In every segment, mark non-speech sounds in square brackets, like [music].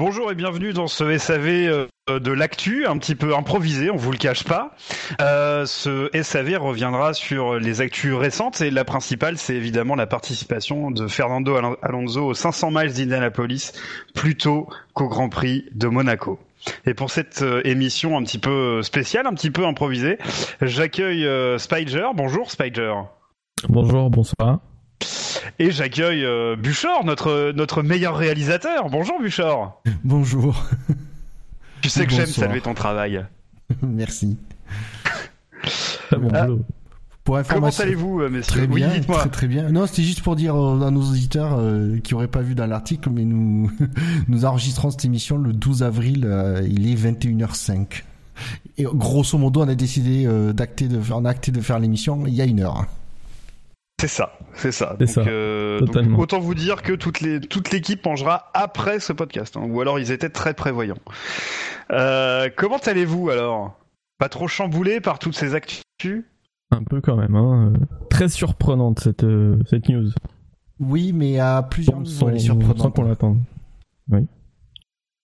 Bonjour et bienvenue dans ce SAV euh, de l'actu, un petit peu improvisé, on vous le cache pas. Euh, ce SAV reviendra sur les actus récentes et la principale, c'est évidemment la participation de Fernando Al- Alonso aux 500 miles d'Indianapolis, plus tôt qu'au Grand Prix de Monaco. Et pour cette euh, émission un petit peu spéciale, un petit peu improvisée, j'accueille Spider. Bonjour Spider. Bonjour, bonsoir. Et j'accueille euh, Buchor, notre notre meilleur réalisateur. Bonjour Buchor. Bonjour. Tu sais que j'aime saluer ton travail. [laughs] Merci. Bon Ah. boulot. Pour Comment allez-vous, euh, messieurs Très bien, Oui, dites-moi. très très bien. Non, c'était juste pour dire euh, à nos auditeurs euh, qui auraient pas vu dans l'article, mais nous [laughs] nous enregistrons cette émission le 12 avril. euh, il est 21h05. Et grosso modo, on a décidé euh, d'acter de faire, on a acté de faire l'émission il y a une heure. C'est ça, c'est ça. C'est Donc, ça, euh, donc, autant vous dire que toute les toute l'équipe mangera après ce podcast, hein, ou alors ils étaient très prévoyants. Euh, comment allez-vous alors? Pas trop chamboulé par toutes ces actus? Un peu quand même, hein. Très surprenante cette, euh, cette news. Oui, mais à plusieurs niveaux, Sans, elle est sans surprenante. qu'on l'attende.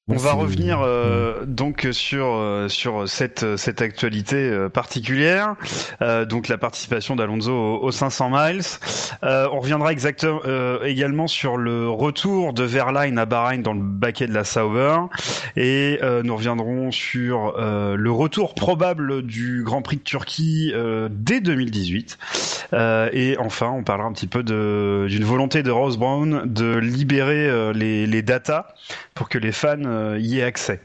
On va revenir euh, donc sur euh, sur cette cette actualité euh, particulière, euh, donc la participation d'Alonso aux, aux 500 miles. Euh, on reviendra exactement euh, également sur le retour de Verline à Bahreïn dans le baquet de la Sauber, et euh, nous reviendrons sur euh, le retour probable du Grand Prix de Turquie euh, dès 2018. Euh, et enfin, on parlera un petit peu de d'une volonté de Rose Brown de libérer euh, les les datas pour que les fans euh, y aient accès.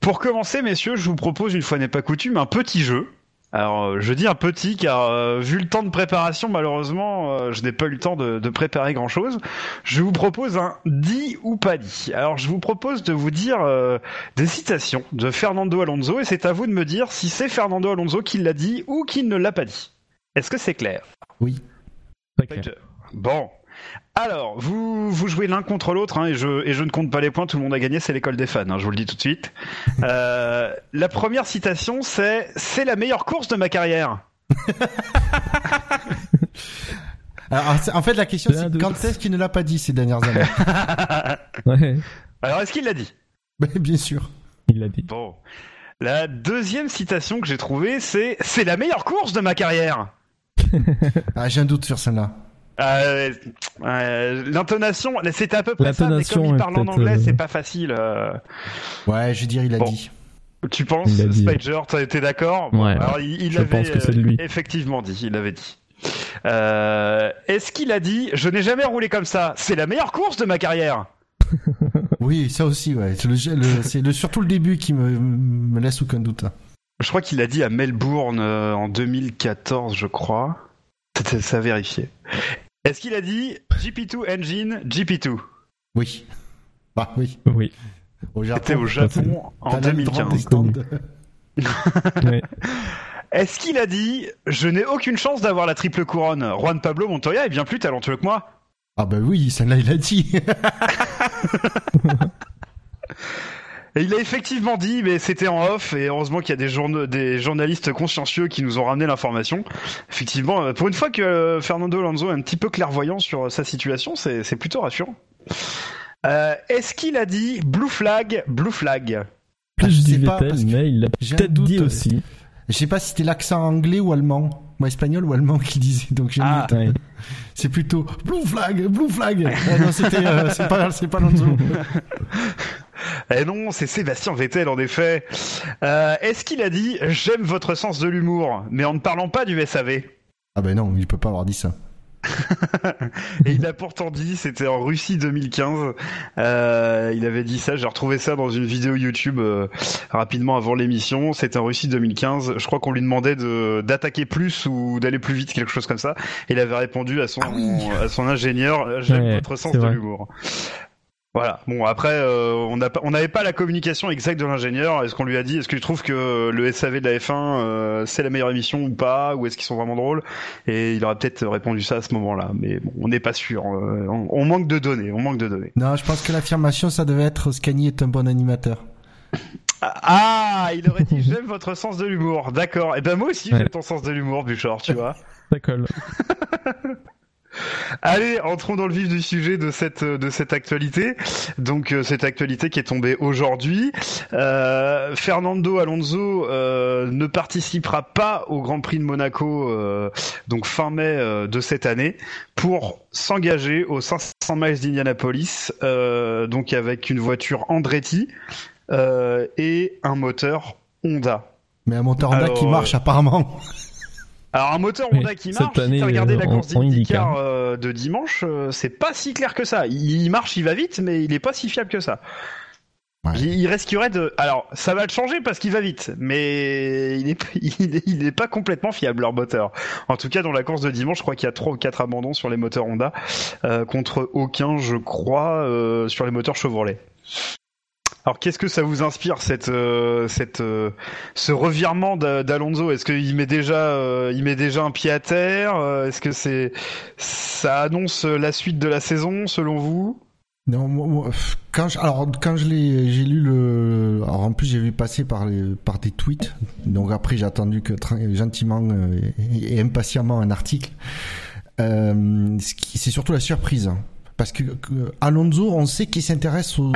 Pour commencer, messieurs, je vous propose une fois n'est pas coutume un petit jeu. Alors, euh, je dis un petit car euh, vu le temps de préparation, malheureusement, euh, je n'ai pas eu le temps de, de préparer grand-chose. Je vous propose un dit ou pas dit. Alors, je vous propose de vous dire euh, des citations de Fernando Alonso et c'est à vous de me dire si c'est Fernando Alonso qui l'a dit ou qui ne l'a pas dit. Est-ce que c'est clair? Oui. Clair. Bon. Alors, vous, vous jouez l'un contre l'autre, hein, et, je, et je ne compte pas les points, tout le monde a gagné, c'est l'école des fans, hein, je vous le dis tout de suite. Euh, la première citation, c'est « C'est la meilleure course de ma carrière [laughs] Alors, en fait, la question c'est quand est-ce qu'il ne l'a pas dit ces dernières années ». [laughs] Ouais, Alors, est-ce qu'il l'a dit? Ben, Bien sûr. il l'a dit. Bon. La deuxième citation que j'ai trouvée, c'est « C'est la meilleure course de ma carrière Ah, j'ai un doute sur celle-là. Euh, euh, L'intonation, c'était à peu près ça, mais L'intonation comme il parle en anglais, euh, c'est pas facile. euh. Ouais, je veux dire, il a Bon. dit. Tu penses. Spider, t'as été d'accord? Ouais. Alors, il, il Je avait pense que c'est de lui. effectivement dit, il l'avait dit. Euh, Est-ce qu'il a dit Je n'ai jamais roulé comme ça, c'est la meilleure course de ma carrière? [laughs] Oui, ça aussi, ouais. C'est le, c'est surtout le début qui me, me laisse aucun doute. Je crois qu'il a dit à Melbourne en 2014, je crois. C'était ça à vérifier. Est-ce qu'il a dit GP2 engine GP2 Oui. Bah oui. Oui. Au Japon. C'était au Japon en T'as la droite des 2015. stands. Ouais. Est-ce qu'il a dit Je n'ai aucune chance d'avoir la triple couronne? Juan Pablo Montoya est bien plus talentueux que moi Ah bah oui, celle-là, il a dit. [laughs] [laughs] Et il a effectivement dit, mais c'était en off, et heureusement qu'il y a des, journa- des journalistes consciencieux qui nous ont ramené l'information. Effectivement, euh, pour une fois que euh, Fernando Alonso est un petit peu clairvoyant sur euh, sa situation, c'est plutôt rassurant. Euh, Est-ce qu'il a dit blue flag, blue flag Ah, Plus je sais pas, Vettel, mais il l'a peut-être dit aussi. Je sais pas si c'était l'accent anglais ou allemand. Moi, espagnol ou allemand qui disait. Donc j'ai Ah. Ouais. C'est plutôt blue flag, blue flag. Ah non, c'était, euh, c'est pas, c'est pas Lonzo. [laughs] Eh non, c'est Sébastien Vettel en effet. Euh, Est-ce qu'il a dit j'aime votre sens de l'humour, mais en ne parlant pas du SAV Ah ben non, il peut pas avoir dit ça. [laughs] Et il a pourtant dit, c'était en Russie 2015. Euh, il avait dit ça. J'ai retrouvé ça dans une vidéo YouTube euh, rapidement avant l'émission. C'était en Russie 2015. Je crois qu'on lui demandait de d'attaquer plus ou d'aller plus vite, quelque chose comme ça. Et il avait répondu à son Ah oui. à son ingénieur j'aime Ouais, votre sens de l'humour. Voilà. Bon, après, euh, on n'avait pas la communication exacte de l'ingénieur. Est-ce qu'on lui a dit, est-ce que tu trouves que le SAV de la F1 euh, c'est la meilleure émission ou pas, ou est-ce qu'ils sont vraiment drôles? Et il aurait peut-être répondu ça à ce moment-là, mais bon, on n'est pas sûr. Euh, on, on manque de données. On manque de données. Non, je pense que l'affirmation, ça devait être Scani est un bon animateur. Ah, il aurait dit j'aime votre sens de l'humour. D'accord. Et ben moi aussi Ouais. j'aime ton sens de l'humour, Buchor, tu vois. Ça colle. [laughs] Allez, entrons dans le vif du sujet de cette de cette actualité. Donc euh, cette actualité qui est tombée aujourd'hui. Euh, Fernando Alonso euh, ne participera pas au Grand Prix de Monaco euh, donc fin mai euh, de cette année pour s'engager aux 500 miles d'Indianapolis euh, donc avec une voiture Andretti euh, et un moteur Honda. Mais un moteur Honda Alors, qui marche apparemment. [laughs] Alors un moteur Oui, Honda qui cette marche, si année, t'as regardé la euh, course d'IndyCar IndyCar. euh, de dimanche, euh, c'est pas si clair que ça. Il, il marche, il va vite, mais il est pas si fiable que ça. Ouais. Il, il risquerait de... Alors, ça va le changer parce qu'il va vite, mais il est, [laughs] il, est, il est pas complètement fiable leur moteur. En tout cas, dans la course de dimanche, je crois qu'il y a trois ou quatre abandons sur les moteurs Honda, euh, contre aucun, je crois, euh, sur les moteurs Chevrolet. Alors qu'est-ce que ça vous inspire cette euh, cette euh, ce revirement d'A- d'Alonso? Est-ce qu'il met déjà euh, il met déjà un pied à terre? Est-ce que c'est ça annonce la suite de la saison selon vous? Non, quand je, alors quand je l'ai, j'ai lu le, alors en plus j'ai vu passer par les, par des tweets. Donc après j'ai attendu gentiment et, impatiemment un article. C'est surtout la surprise. Parce que, que Alonso, on sait qu'il s'intéresse aux,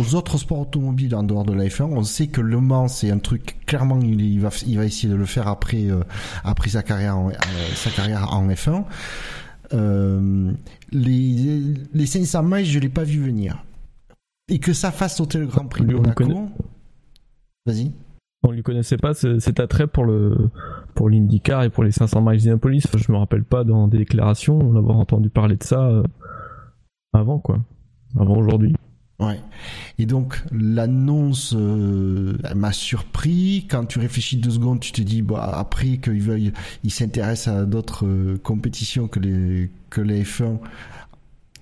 aux autres sports automobiles en dehors de la F1. On sait que Le Mans, c'est un truc clairement il, il va il va essayer de le faire après euh, après sa carrière en, euh, sa carrière en F1. Euh, les, les 500 miles, je l'ai pas vu venir. Et que ça fasse sauter le Grand Prix de Monaco. connaît. Vas-y. On lui connaissait pas ce- cet attrait pour le pour l'IndyCar et pour les 500 miles d'Indianapolis. Enfin, je me rappelle pas dans des déclarations on avoir entendu parler de ça avant quoi, avant aujourd'hui. Ouais. Et donc l'annonce euh, m'a surpris. Quand tu réfléchis deux secondes, tu te dis bah après qu'il veuille, il s'intéresse à d'autres euh, compétitions que les que les F1.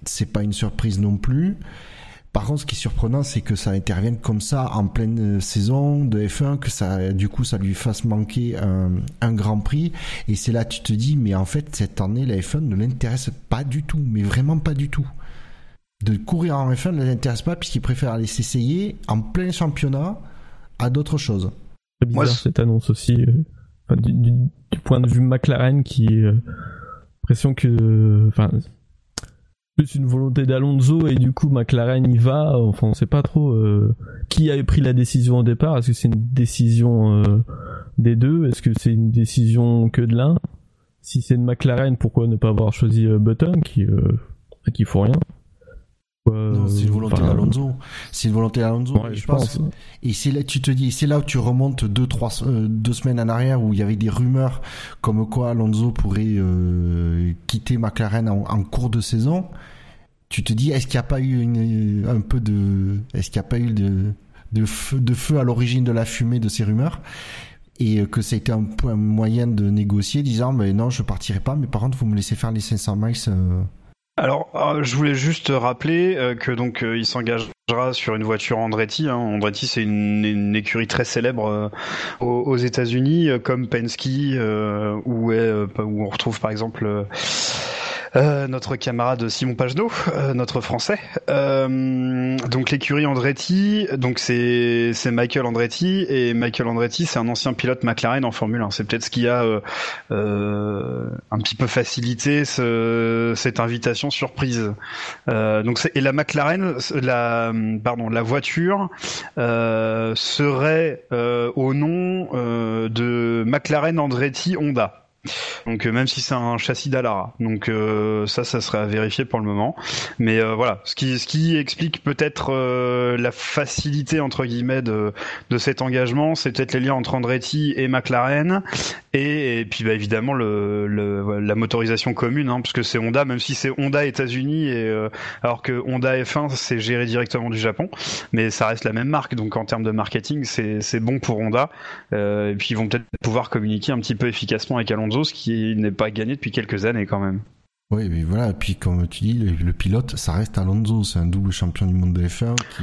C'est pas une surprise non plus. Par contre, ce qui est surprenant, c'est que ça intervienne comme ça en pleine euh, saison de F1, que ça, du coup, ça lui fasse manquer un, un Grand Prix. Et c'est là, tu te dis, mais en fait, cette année, la F1 ne l'intéresse pas du tout, mais vraiment pas du tout. De courir en F1 ne l'intéresse pas puisqu'il préfère aller s'essayer en plein championnat à d'autres choses. C'est bizarre Moi, cette annonce aussi euh, du, du- du point de vue McLaren qui euh, l'impression que enfin plus une volonté d'Alonso et du coup McLaren y va. Enfin on sait pas trop euh, qui avait pris la décision au départ. Est-ce que c'est une décision euh, des deux? Est-ce que c'est une décision que de l'un? Si c'est de McLaren pourquoi ne pas avoir choisi euh, Button qui euh, qui faut rien? Non, c'est une euh, volonté enfin, d'Alonso. C'est une volonté d'Alonso. ouais, je pense Et c'est là, tu te dis, c'est là où tu remontes deux, trois, euh, deux semaines en arrière où il y avait des rumeurs comme quoi Alonso pourrait euh, quitter McLaren en, en cours de saison. Tu te dis, est-ce qu'il n'y a pas eu une, un peu de, est-ce qu'il n'y a pas eu de, de feu, de feu à l'origine de la fumée de ces rumeurs? Et euh, que ça a été un, un moyen de négocier, disant, non, je partirai pas, mais par contre, vous me laissez faire les 500 miles. euh. Alors, euh, je voulais juste rappeler euh, que donc euh, il s'engagera sur une voiture Andretti. Hein. Andretti, c'est une, écurie très célèbre aux, États-Unis, comme Penske, où on retrouve par exemple. Euh, notre camarade Simon Pagenaud, euh, notre français. Euh, donc l'écurie Andretti, donc c'est c'est Michael Andretti et Michael Andretti c'est un ancien pilote McLaren en Formule 1. C'est peut-être ce qui a euh, euh, un petit peu facilité ce, cette invitation surprise. Donc et la McLaren, la pardon, la voiture serait au nom de McLaren Andretti Honda. Donc euh, même si c'est un châssis d'Alara, donc euh, ça, ça serait à vérifier pour le moment. Mais euh, voilà, ce qui, ce qui explique peut-être euh, la facilité entre guillemets de, de cet engagement, c'est peut-être les liens entre Andretti et McLaren, et, et puis bah, évidemment le, le- la motorisation commune, hein, parce que c'est Honda, même si c'est Honda États-Unis, et euh, alors que Honda F1 c'est géré directement du Japon, mais ça reste la même marque, donc en termes de marketing c'est c'est bon pour Honda. Euh, et puis ils vont peut-être pouvoir communiquer un petit peu efficacement avec Alonso, ce qui n'est pas gagné depuis quelques années quand même. Oui, mais voilà, et puis comme tu dis, le, le pilote, ça reste Alonso, c'est un double champion du monde de F1 qui...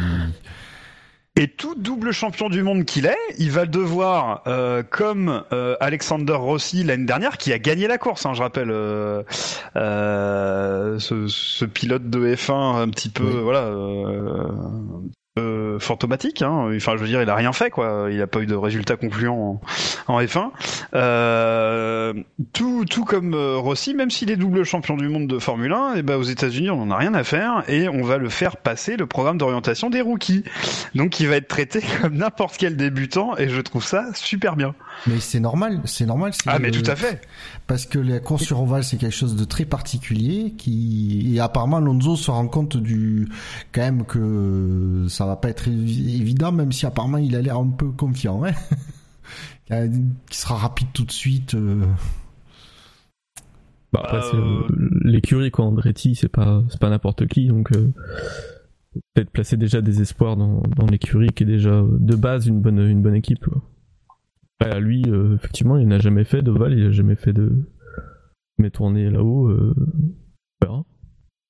Et tout double champion du monde qu'il est, il va devoir, euh, comme euh, Alexander Rossi l'année dernière, qui a gagné la course, hein, je rappelle, euh, euh ce, ce, pilote de F1 un petit peu, Oui. voilà, euh, fantomatique. Hein. Enfin, je veux dire, il a rien fait, quoi. Il a pas eu de résultat concluant en, en F1. Euh, tout, tout comme euh, Rossi, même s'il est double champion du monde de Formule 1, et ben aux États-Unis, on en a rien à faire et on va le faire passer le programme d'orientation des rookies. Donc, il va être traité [laughs] comme n'importe quel débutant et je trouve ça super bien. Mais c'est normal, c'est normal. Ah, mais le- tout à fait. Parce que la course sur ovale, c'est quelque chose de très particulier qui et apparemment Alonso se rend compte du quand même que ça va pas être évi- évident, même si apparemment il a l'air un peu confiant, hein. [laughs] qui sera rapide tout de suite. euh. Bah, après, c'est Euh, l'écurie, quoi. Andretti, c'est pas, c'est pas n'importe qui, donc euh, peut-être placer déjà des espoirs dans, dans l'écurie qui est déjà de base une bonne, une bonne équipe. Quoi. Lui, euh, effectivement, il n'a jamais fait d'ovale, il a jamais fait de mes tournées là-haut. Euh...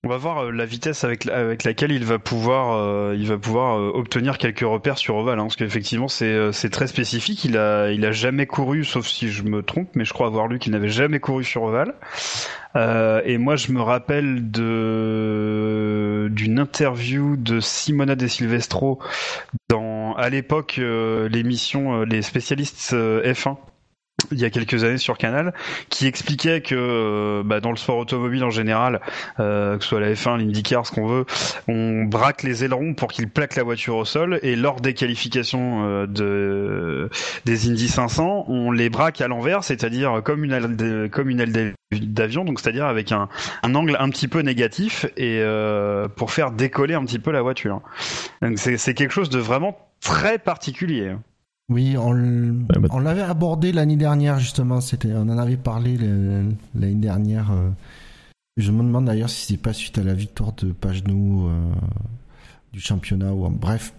on va voir euh, la vitesse avec, la- avec laquelle il va pouvoir, il va pouvoir obtenir quelques repères sur Oval, hein, parce qu'effectivement c'est très spécifique. Il a, il a jamais couru, sauf si je me trompe, mais je crois avoir lu qu'il n'avait jamais couru sur Oval. Et moi je me rappelle de d'une interview de Simona De Silvestro dans à l'époque euh, l'émission euh, les spécialistes euh, F1 il y a quelques années sur Canal, qui expliquait que euh, bah, dans le sport automobile en général, euh, que ce soit la F1, l'IndyCar, ce qu'on veut, on braque les ailerons pour qu'ils plaquent la voiture au sol, et lors des qualifications euh, de des Indy 500, on les braque à l'envers, c'est-à-dire comme une aile comme une aile d'avion, donc c'est-à-dire avec un, un angle un petit peu négatif et euh, pour faire décoller un petit peu la voiture. Donc c'est quelque chose de vraiment très particulier. Oui, on, bah- on l'avait abordé l'année dernière justement. C'était, on en avait parlé l'année dernière. euh. Je me demande d'ailleurs si c'est pas suite à la victoire de Pagenaud euh, du championnat ou bref.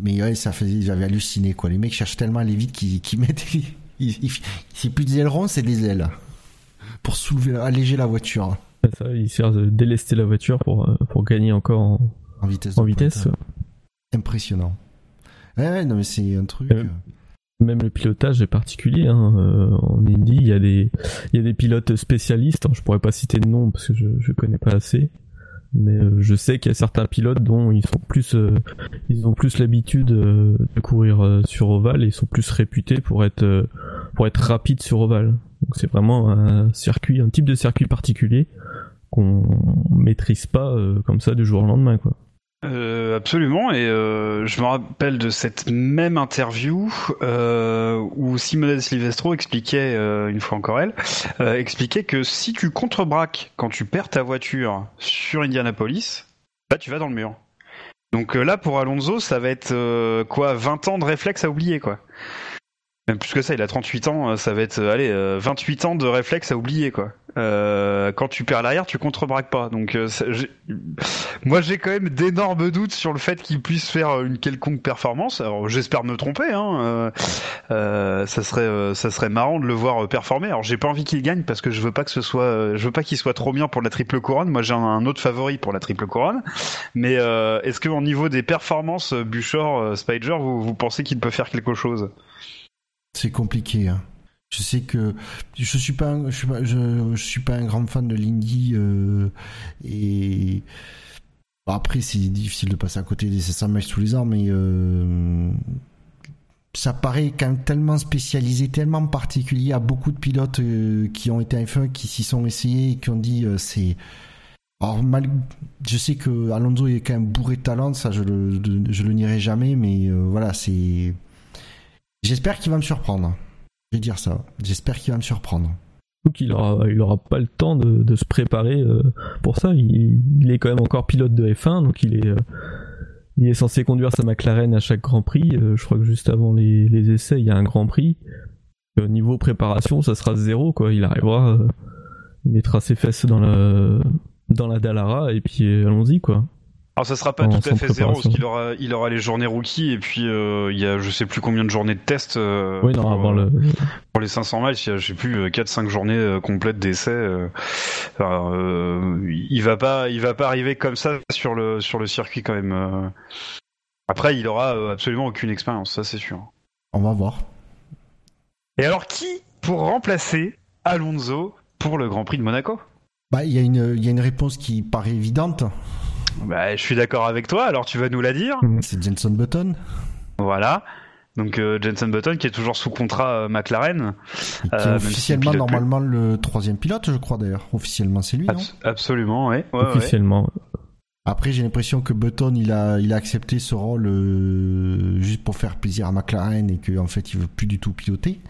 Mais ouais, ça faisait, j'avais halluciné quoi. Les mecs cherchent tellement à aller vite qu'ils mettent, [laughs] ils- ils- c'est plus des ailerons, c'est des ailes pour soulever, alléger la voiture Ça, il sert de délester la voiture pour, euh, pour gagner encore en, en vitesse. en vitesse. Impressionnant. Ouais, ouais, non mais c'est un truc. Euh, Même le pilotage est particulier. Hein. euh, en Indy, il y a des, y a des pilotes spécialistes. hein, je pourrais pas citer de nom parce que je, je connais pas assez. Mais euh, je sais qu'il y a certains pilotes dont ils sont plus, ils ont plus l'habitude de courir sur ovale et ils sont plus réputés pour être, pour être rapides sur ovale. Donc c'est vraiment un circuit, un type de circuit particulier qu'on maîtrise pas comme ça du jour au lendemain, quoi. Euh, absolument, et euh, je me rappelle de cette même interview euh, où Simone Silvestro expliquait, une fois encore elle, expliquait que si tu contrebraques quand tu perds ta voiture sur Indianapolis, là tu vas dans le mur. Donc là pour Alonso, ça va être quoi 20 ans de réflexe à oublier quoi. Même plus que ça, il a 38 ans, ça va être allez euh, 28 ans de réflexe à oublier quoi. Euh, quand tu perds l'arrière, tu contrebraques pas. Donc euh, moi, j'ai quand même d'énormes doutes sur le fait qu'il puisse faire une quelconque performance. Alors, j'espère me tromper. Hein. Euh, euh, ça serait, euh, ça serait marrant de le voir euh, performer. Alors, j'ai pas envie qu'il gagne parce que je veux pas que ce soit, euh, je veux pas qu'il soit trop bien pour la triple couronne. Moi, j'ai un, autre favori pour la triple couronne. Mais euh, est-ce que au niveau des performances, euh, Buchor, euh, Spider, vous, vous pensez qu'il peut faire quelque chose? C'est compliqué. Hein. Je sais que je suis pas, un- je suis pas, je, suis pas un grand fan de l'indie euh, et après c'est difficile de passer à côté des 700 matchs tous les ans, mais euh, ça paraît quand même tellement spécialisé, tellement particulier à beaucoup de pilotes euh, qui ont été F1, qui s'y sont essayés et qui ont dit c'est alors, mal... je sais que Alonso est quand même bourré de talent, ça je le, je le nierai jamais, mais voilà, c'est. J'espère qu'il va me surprendre. Je vais dire ça. J'espère qu'il va me surprendre. Qu'il aura, il aura pas le temps de, se préparer euh, pour ça. Il, est quand même encore pilote de F1, donc il est, euh, il est censé conduire sa McLaren à chaque Grand Prix. Euh, je crois que juste avant les, essais, il y a un Grand Prix. Au niveau préparation, ça sera zéro, quoi. Il arrivera, il mettra ses fesses dans la, dans la Dallara et puis allons-y, quoi. Alors ça sera pas tout à fait zéro parce qu'il aura il aura les journées rookies et puis euh, il y a je sais plus combien de journées de test euh, oui, non, pour, avant le... pour les 500 miles, il y a je sais plus 4 5 journées complètes d'essais. il va pas il va pas arriver comme ça sur le sur le circuit quand même. Après, il aura absolument aucune expérience, ça c'est sûr. On va voir. Et alors qui pour remplacer Alonso pour le Grand Prix de Monaco? Bah, y il y a une réponse qui paraît évidente. Bah, je suis d'accord avec toi, alors tu vas nous la dire. Mm. C'est Jenson Button. Voilà. Donc euh, Jenson Button qui est toujours sous contrat euh, McLaren. qui est euh, officiellement normalement le troisième pilote, je crois d'ailleurs. Officiellement c'est lui, non Absolument, oui. officiellement. Après j'ai l'impression que Button il a il a accepté ce rôle juste pour faire plaisir à McLaren et qu'en en fait il veut plus du tout piloter.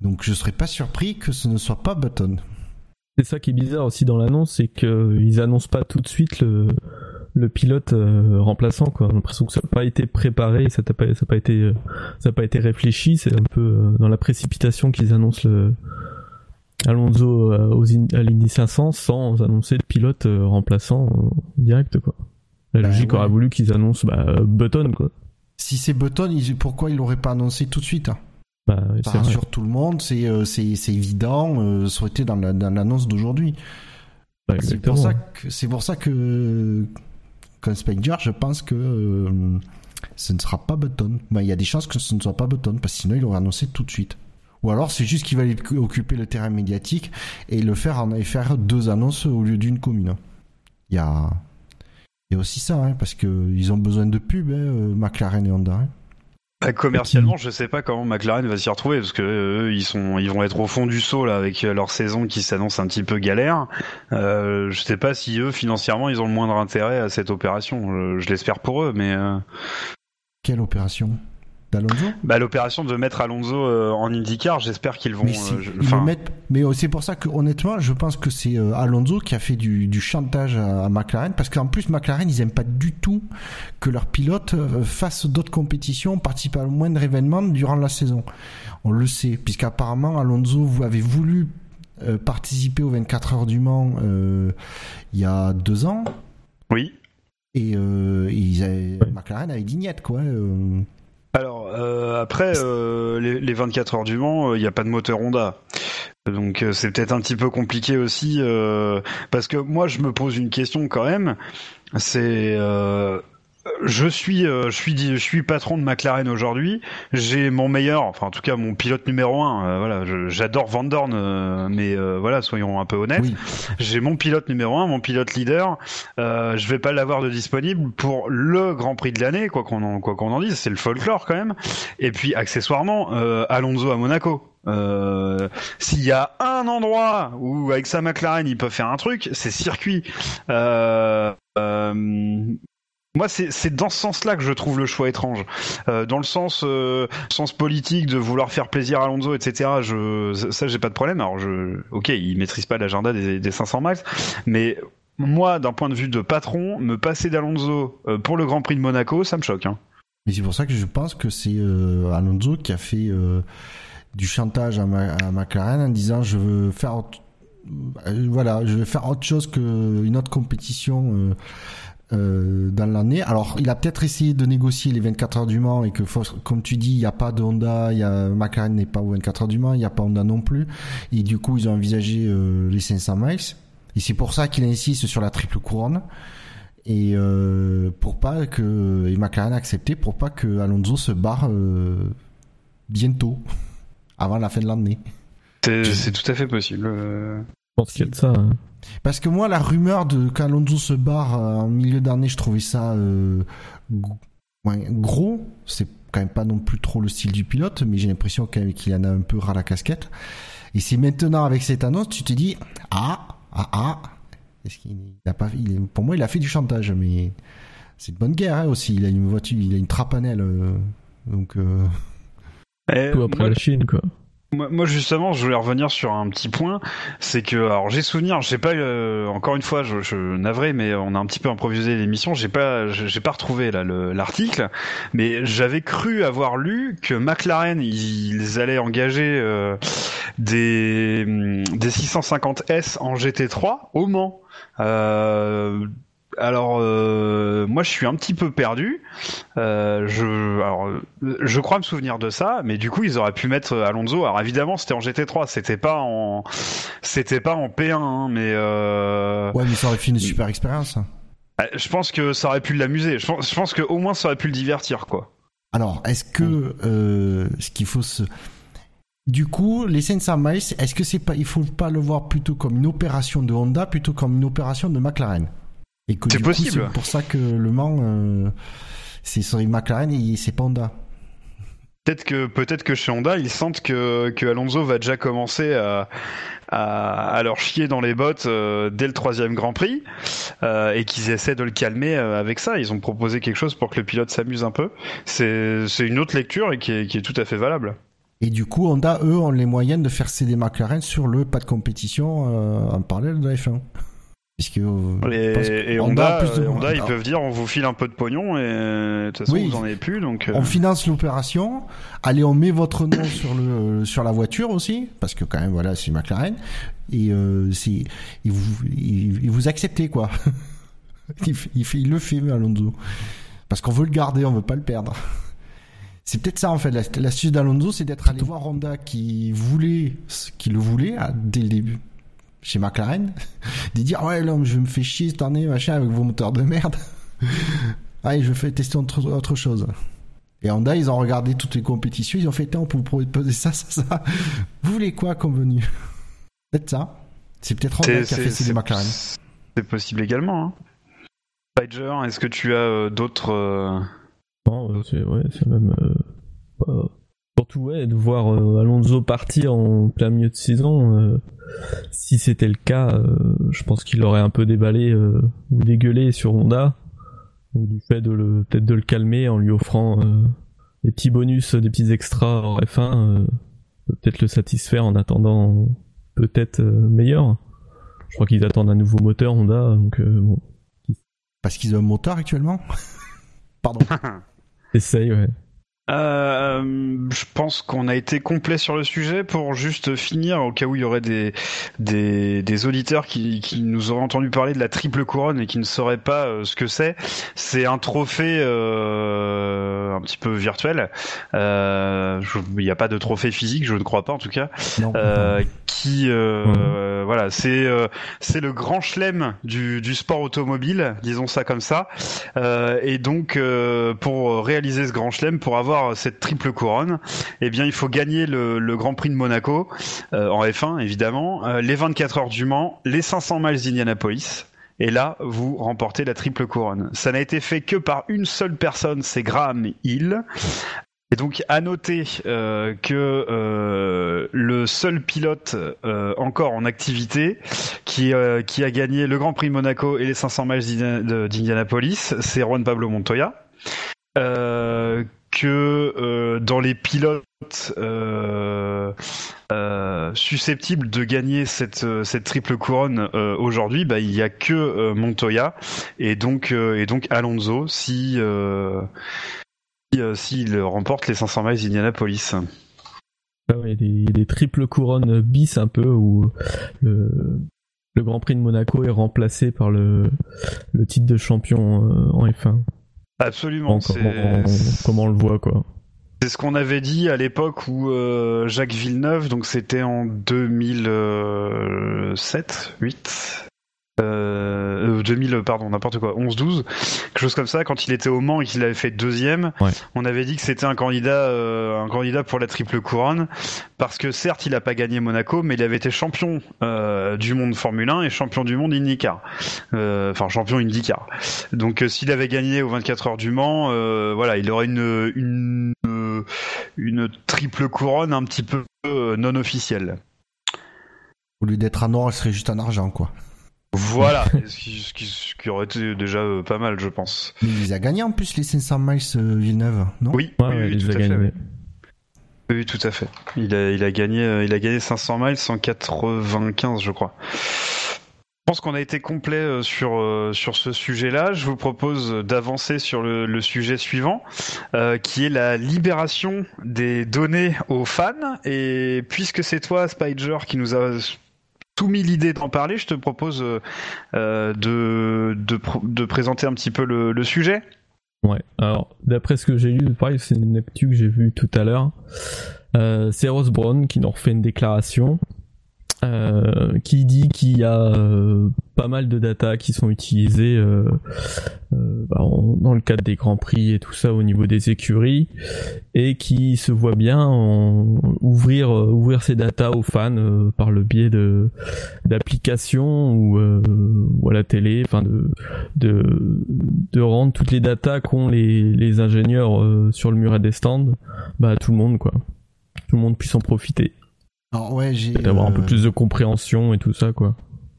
Donc je serais pas surpris que ce ne soit pas Button. C'est ça qui est bizarre aussi dans l'annonce, c'est qu'ils annoncent pas tout de suite le, le pilote euh, remplaçant quoi. J'ai l'impression que ça n'a pas été préparé, ça n'a pas, ça pas été, euh, pas été réfléchi. C'est un peu euh, dans la précipitation qu'ils annoncent le Alonso aux à l'Indy 500 sans annoncer le pilote remplaçant direct quoi. La bah logique aurait voulu qu'ils annoncent bah, Button quoi. Si c'est Button, pourquoi ils l'auraient pas annoncé tout de suite hein? Bah, ça rassure tout le monde, c'est euh, évident, euh, été dans l'annonce la, d'aujourd'hui. Bah, c'est pour ça que c'est pour ça que comme Spider, je pense que euh, ce ne sera pas Button. Bah, il y a des chances que ce ne soit pas Button parce que sinon il aurait annoncé tout de suite. Ou alors c'est juste qu'il va occuper le terrain médiatique et le faire et faire deux annonces au lieu d'une commune. Il y a il y a aussi ça hein, parce que ils ont besoin de pub hein, McLaren et Honda. Hein. Bah, commercialement, je sais pas comment McLaren va s'y retrouver parce que eux, ils sont, ils vont être au fond du saut là avec euh, leur saison qui s'annonce un petit peu galère. Euh, je sais pas si eux financièrement ils ont le moindre intérêt à cette opération. Je, l'espère pour eux, mais euh... quelle opération? d'Alonso? Bah l'opération de mettre Alonso euh, en IndyCar, j'espère qu'ils vont. Mais, euh, mais euh, c'est pour ça que honnêtement, je pense que c'est Alonso qui a fait du, du chantage à, McLaren, parce qu'en plus McLaren, ils aiment pas du tout que leurs pilotes fassent d'autres compétitions, participent à le moindre événement durant la saison. On le sait, puisqu'apparemment Alonso vous avez voulu participer aux 24 heures du Mans il y a deux ans. Oui. Et, ils McLaren avait dit niet, quoi. Alors euh, après euh, les, 24 heures du Mans, il euh, n'y a pas de moteur Honda. Donc c'est peut-être un petit peu compliqué aussi parce que moi je me pose une question quand même. C'est je suis, euh, je suis, je suis patron de McLaren aujourd'hui. J'ai mon meilleur, enfin en tout cas mon pilote numéro un. Euh, voilà, j'adore Van Dorn, euh, mais voilà, soyons un peu honnêtes. J'ai mon pilote numéro un, mon pilote leader. je vais pas l'avoir de disponible pour le Grand Prix de l'année, quoi qu'on en, quoi qu'on en dise. C'est le folklore quand même. Et puis accessoirement, Alonso à Monaco. S'il y a un endroit où avec sa McLaren il peut faire un truc, c'est circuit. Euh, moi, c'est dans ce sens-là que je trouve le choix étrange. Euh, dans le sens, euh, sens politique de vouloir faire plaisir à Alonso, etc. Je, ça, j'ai pas de problème. Alors, ok, il maîtrise pas l'agenda des, des 500 miles, mais moi, d'un point de vue de patron, me passer d'Alonso euh, pour le Grand Prix de Monaco, ça me choque. Hein. Mais c'est pour ça que je pense que c'est Alonso qui a fait du chantage à, McLaren en disant je veux faire, voilà, je vais faire autre chose qu'une autre compétition euh, dans l'année. Alors, il a peut-être essayé de négocier les 24 heures du Mans et que, comme tu dis, il n'y a pas de Honda, il y a McLaren n'est pas aux 24 heures du Mans, il n'y a pas Honda non plus. Et du coup, ils ont envisagé euh, les 500 miles. Et c'est pour ça qu'il insiste sur la triple couronne. Et euh, pour pas que et McLaren a accepté pour pas que Alonso se barre euh, bientôt, [laughs] avant la fin de l'année. C'est tout à fait possible. Je pense qu'il y a de ça. Hein. Parce que moi, la rumeur de qu'Alonso se barre euh, en milieu d'année, je trouvais ça euh, gros. C'est quand même pas non plus trop le style du pilote, mais j'ai l'impression qu'il en a un peu ras la casquette. Et c'est maintenant avec cette annonce, tu te dis ah ah ah. Est-ce qu'il a pas, il pour moi, il a fait du chantage, mais c'est de bonne guerre hein, aussi. Il a une voiture, il a une trapanelle, euh, donc. Euh... Tout après la Chine, quoi. Moi, justement, je voulais revenir sur un petit point, c'est que alors j'ai souvenir, j'ai pas euh, encore une fois, je, je mais on a un petit peu improvisé l'émission, j'ai pas, j'ai pas retrouvé là l'article, mais j'avais cru avoir lu que McLaren ils allaient engager euh, des des 650S en GT3 au Mans. Euh, alors euh, moi je suis un petit peu perdu. Euh, je, alors, je crois me souvenir de ça, mais du coup ils auraient pu mettre Alonso. Alors évidemment c'était en GT3, c'était pas en, c'était pas en P1, hein, mais. Euh... Ouais, mais ça aurait fait une super expérience. Euh, je pense que ça aurait pu l'amuser. Je pense, je pense qu'au moins ça aurait pu le divertir, quoi. Alors, est-ce que euh, ce qu'il faut se du coup, les 500 miles, est-ce que c'est pas, il faut pas le voir plutôt comme une opération de Honda plutôt comme une opération de McLaren? C'est possible. C'est pour ça que Le Mans, euh, c'est sur McLaren et c'est pas Honda. Peut-être que peut-être que chez Honda, ils sentent que, que Alonso va déjà commencer à, à, leur chier dans les bottes euh, dès le troisième Grand Prix euh, et qu'ils essaient de le calmer euh, avec ça. Ils ont proposé quelque chose pour que le pilote s'amuse un peu. C'est une autre lecture et qui est, qui est tout à fait valable. Et du coup, Honda, eux, ont les moyens de faire céder McLaren sur le pas de compétition en parallèle de la F1. Puisque, euh, et Honda, Honda, ils peuvent dire on vous file un peu de pognon et de toute façon vous en avez plus donc. Euh. On finance l'opération. Allez, on met votre nom sur le sur la voiture aussi parce que quand même voilà c'est McLaren et euh, c'est il vous il, vous acceptez quoi. [laughs] il, il, il, le fait Alonso parce qu'on veut le garder, on veut pas le perdre. C'est peut-être ça en fait. L'astuce d'Alonso, c'est d'être allé voir Honda qui voulait, qui le voulait dès le début chez McLaren, [laughs] de dire ouais là je me fais chier cette année machin avec vos moteurs de merde. [laughs] Allez, je fais tester autre, autre chose. Et Honda, ils ont regardé toutes les compétitions, ils ont fait on peut vous proposer ça, ça, ça. [laughs] Vous voulez quoi comme venu Peut-être ça. C'est peut-être Honda qui a fait ces McLaren. C'est possible également. Hein. Spider, est-ce que tu as euh, d'autres euh, euh, c'est ouais, même euh, surtout ouais de voir euh, Alonso partir en plein milieu de saison. si c'était le cas, je pense qu'il aurait un peu déballé ou dégueulé sur Honda. du fait de le peut-être de le calmer en lui offrant des petits bonus, des petits extras en F1, peut-être le satisfaire en attendant peut-être meilleur. Je crois qu'ils attendent un nouveau moteur Honda, donc bon. Parce qu'ils ont un moteur actuellement? [laughs] Pardon. [laughs] Essaye, ouais. Euh, je pense qu'on a été complet sur le sujet pour juste finir au cas où il y aurait des des, des auditeurs qui, qui nous auraient entendu parler de la triple couronne et qui ne sauraient pas euh, ce que c'est. C'est un trophée euh, un petit peu virtuel. Euh, il n'y a pas de trophée physique, je ne crois pas en tout cas. Euh, qui euh, voilà, c'est c'est le grand chelem du du sport automobile, disons ça comme ça. et donc pour réaliser ce grand chelem, pour avoir cette triple couronne, eh bien, il faut gagner le, Grand Prix de Monaco euh, en F1, évidemment, euh, les 24 heures du Mans, les 500 miles d'Indianapolis. Et là, vous remportez la triple couronne. Ça n'a été fait que par une seule personne, c'est Graham Hill. Et donc à noter euh, que le seul pilote encore en activité qui, qui a gagné le Grand Prix Monaco et les 500 miles d'Indianapolis, c'est Juan Pablo Montoya. Euh, que euh, dans les pilotes euh, euh, susceptibles de gagner cette, cette triple couronne aujourd'hui, bah, il n'y a que Montoya et donc, et donc Alonso si s'il remporte les 500 miles d'Indianapolis. Ah il y a des, triples couronnes bis un peu où le, le Grand Prix de Monaco est remplacé par le, le titre de champion en F1. Absolument. Comment, on le voit, quoi. C'est ce qu'on avait dit à l'époque où euh, Jacques Villeneuve, donc c'était en 2007, 8, euh, 2000 euh, pardon n'importe quoi 11 12 quelque chose comme ça quand il était au Mans et qu'il avait fait deuxième on avait dit que c'était un candidat euh, un candidat pour la triple couronne parce que certes il a pas gagné Monaco mais il avait été champion euh, du monde Formule 1 et champion du monde IndyCar. Euh, enfin champion IndyCar. Donc s'il avait gagné aux 24 heures du Mans voilà il aurait une une une triple couronne un petit peu non officielle. Au lieu d'être un or, elle serait juste un argent, quoi. Voilà, [laughs] ce qui, aurait été déjà euh, pas mal, je pense. Mais il a gagné en plus les 500 miles euh, Villeneuve, non? Oui, oui, tout à fait. Oui. tout à fait. Il a, il a gagné, euh, il a gagné 500 miles 195, je crois. Je pense qu'on a été complet sur sur ce sujet-là. Je vous propose d'avancer sur le, sujet suivant, qui est la libération des données aux fans. Et puisque c'est toi, Spider, qui nous a soumis l'idée d'en parler, je te propose de, de, de, présenter un petit peu le, sujet. Ouais, alors d'après ce que j'ai lu, pareil, c'est une actu que j'ai vue tout à l'heure. Euh, c'est Ross Brown qui nous refait une déclaration euh, qui dit qu'il y a euh, pas mal de data qui sont utilisées euh, bah, dans le cadre des grands prix et tout ça au niveau des écuries et qui se voit bien en ouvrir ouvrir ces data aux fans par le biais de d'applications ou, à la télé enfin de, de rendre toutes les datas qu'ont les les ingénieurs sur le muret des stands bah à tout le monde quoi. Tout le monde puisse en profiter ouais, j'ai. D'avoir un peu euh, plus de compréhension et tout ça, quoi.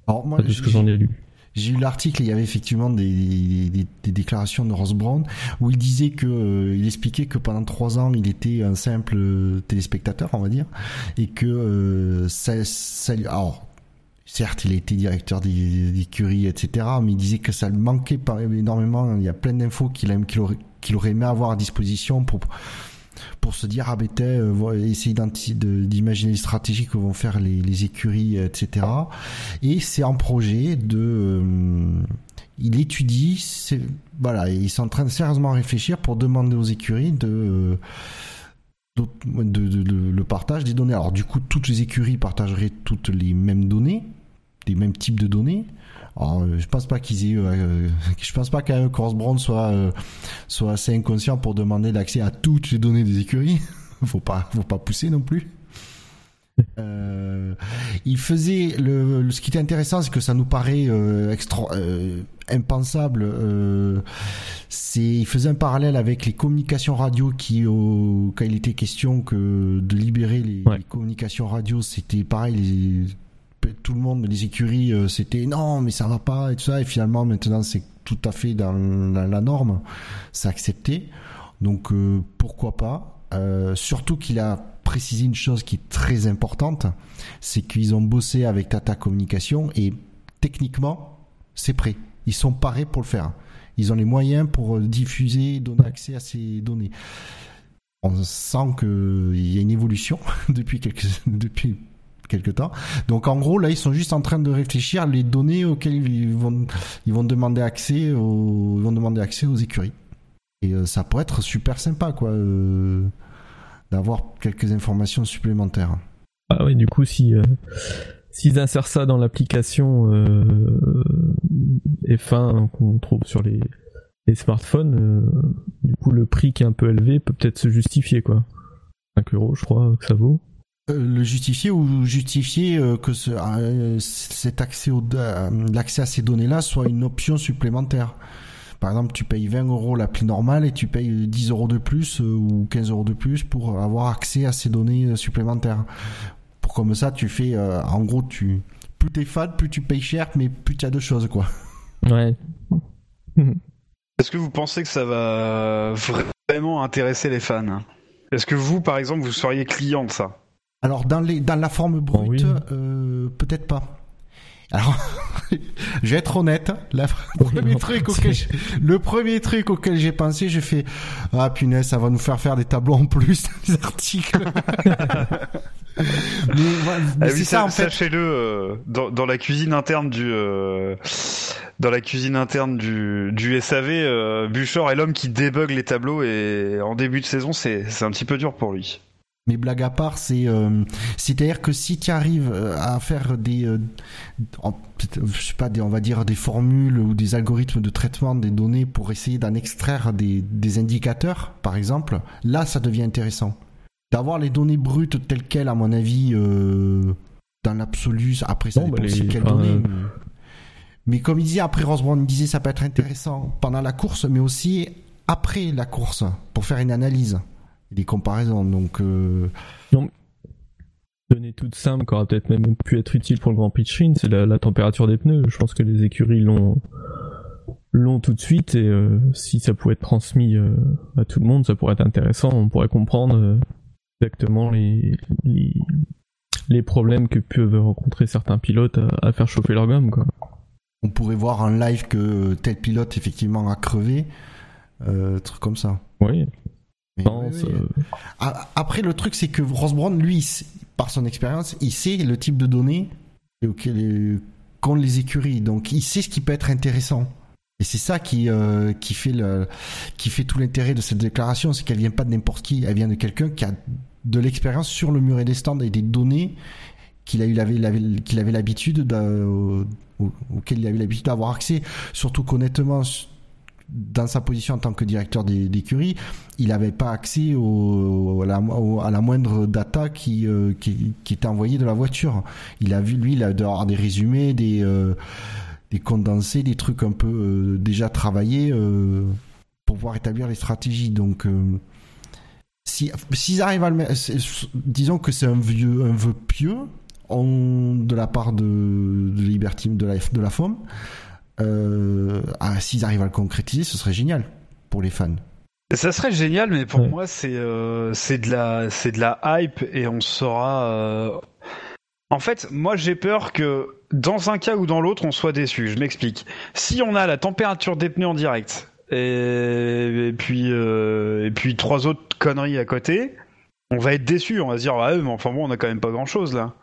Alors, moi, ce que j'en ai lu. J'ai eu l'article, il y avait effectivement des, des, déclarations de Ross Brown où il disait que, euh, il expliquait que pendant trois ans, il était un simple téléspectateur, on va dire, et que euh, ça, ça, alors, certes, il a été directeur d'écurie, etc., mais il disait que ça le manquait énormément. Il y a plein d'infos qu'il aurait, qu'il aurait aimé avoir à disposition pour pour se dire ah ben euh, essayer d'imaginer les stratégies que vont faire les, écuries etc et c'est un projet de euh, il étudie voilà ils sont en train de sérieusement réfléchir pour demander aux écuries de de, le partage des données. Alors du coup, toutes les écuries partageraient toutes les mêmes données, les mêmes types de données, alors, euh, je pense pas qu'ils aient, euh, je pense pas qu'un Brown soit euh, soit assez inconscient pour demander l'accès à toutes les données des écuries. [laughs] faut pas, faut pas pousser non plus. [laughs] il faisait le, ce qui était intéressant, c'est que ça nous paraît extra, impensable. c'est, il faisait un parallèle avec les communications radio qui, au, quand il était question que de libérer les, les communications radio, c'était pareil. Les, tout le monde, les écuries, euh, c'était non, mais ça va pas et tout ça. Et finalement, maintenant, c'est tout à fait dans la, norme. C'est accepté. Donc, euh, pourquoi pas? Euh, Surtout qu'il a précisé une chose qui est très importante, c'est qu'ils ont bossé avec Tata Communication et techniquement, c'est prêt. Ils sont parés pour le faire. Ils ont les moyens pour diffuser, donner accès à ces données. On sent qu'il y a une évolution [laughs] depuis quelques, depuis quelque temps. Donc en gros là ils sont juste en train de réfléchir les données auxquelles ils vont ils vont demander accès aux ils vont demander accès aux écuries. Et euh, ça pourrait être super sympa quoi euh, d'avoir quelques informations supplémentaires. Ah oui, du coup si euh, s'ils insèrent ça dans l'application F1 qu'on trouve sur les les smartphones, du coup le prix qui est un peu élevé peut peut-être se justifier quoi. 5 euros je crois que ça vaut. Euh, le justifier ou justifier euh, que ce, euh, cet accès au l'accès à ces données-là soit une option supplémentaire. Par exemple, tu payes 20 euros l'appli normale et tu payes 10 euros de plus ou 15 euros de plus pour avoir accès à ces données supplémentaires. Pour comme ça, tu fais, en gros, tu plus t'es fan, plus tu payes cher, mais plus tu as de choses, quoi. Ouais. [laughs] Est-ce que vous pensez que ça va vraiment intéresser les fans? Est-ce que vous, par exemple, vous seriez client de ça? Alors dans les dans la forme brute, euh, peut-être pas. Alors, [laughs] je vais être honnête. le, [laughs] premier truc auquel le premier truc auquel j'ai pensé, j'ai fait ah punaise, ça va nous faire faire des tableaux en plus [laughs] des articles. mais, ah c'est ça en fait. Sachez-le, euh, dans, dans, la cuisine interne du euh, dans la cuisine interne du, du SAV, euh, Buchor est l'homme qui débug les tableaux et en début de saison, c'est c'est un petit peu dur pour lui. Mais blague à part, c'est euh, c'est-à-dire que si tu arrives euh, à faire des, euh, je sais pas, des, on va dire des formules ou des algorithmes de traitement des données pour essayer d'en extraire des, des indicateurs, par exemple, là ça devient intéressant. D'avoir les données brutes telles quelles, à mon avis, euh, dans l'absolu, après ça dépend bah, aussi quelles données. Mais comme il disait, après Rosebrown disait ça peut être intéressant pendant la course, mais aussi après la course, pour faire une analyse des comparaisons. Donc, euh... donc donnée toute simple, qui aura peut-être même pu être utile pour le Grand Prix c'est la, température des pneus. Je pense que les écuries l'ont l'ont tout de suite et euh, si ça pouvait être transmis euh, à tout le monde, ça pourrait être intéressant. On pourrait comprendre euh, exactement les, les, les problèmes que peuvent rencontrer certains pilotes à, faire chauffer leur gomme. Quoi. On pourrait voir en live que tel pilote effectivement a crevé, truc comme ça. Oui, euh. Après, le truc, c'est que Ross Brown, lui, par son expérience, il sait le type de données qu'ont les écuries. Donc il sait ce qui peut être intéressant. Et c'est ça qui euh, qui fait le qui fait tout l'intérêt de cette déclaration, c'est qu'elle vient pas de n'importe qui, elle vient de quelqu'un qui a de l'expérience sur le muret des stands et des données qu'il a eu qu'il avait l'habitude auquel il avait l'habitude d'avoir accès, surtout qu'honnêtement dans sa position en tant que directeur d'écurie, il n'avait pas accès à, la, moindre data qui, euh, qui, était envoyée de la voiture. Il a vu, lui, il a avoir des résumés, des, euh, condensés, des trucs un peu euh, déjà travaillés pour pouvoir établir les stratégies. Donc, si s'ils arrivent à le disons que c'est un vieux, un vœu pieux de la part de, de Liberty, de la, de la FOM euh, ah, s'ils arrivent à le concrétiser, ce serait génial pour les fans. Ça serait génial, mais pour moi, c'est euh, c'est de la c'est de la hype et on saura. Euh... En fait, moi, j'ai peur que dans un cas ou dans l'autre, on soit déçu. Je m'explique. Si on a la température des pneus en direct et, et puis euh, et puis trois autres conneries à côté, on va être déçu. On va se dire, ouais, mais enfin bon, on a quand même pas grand chose là.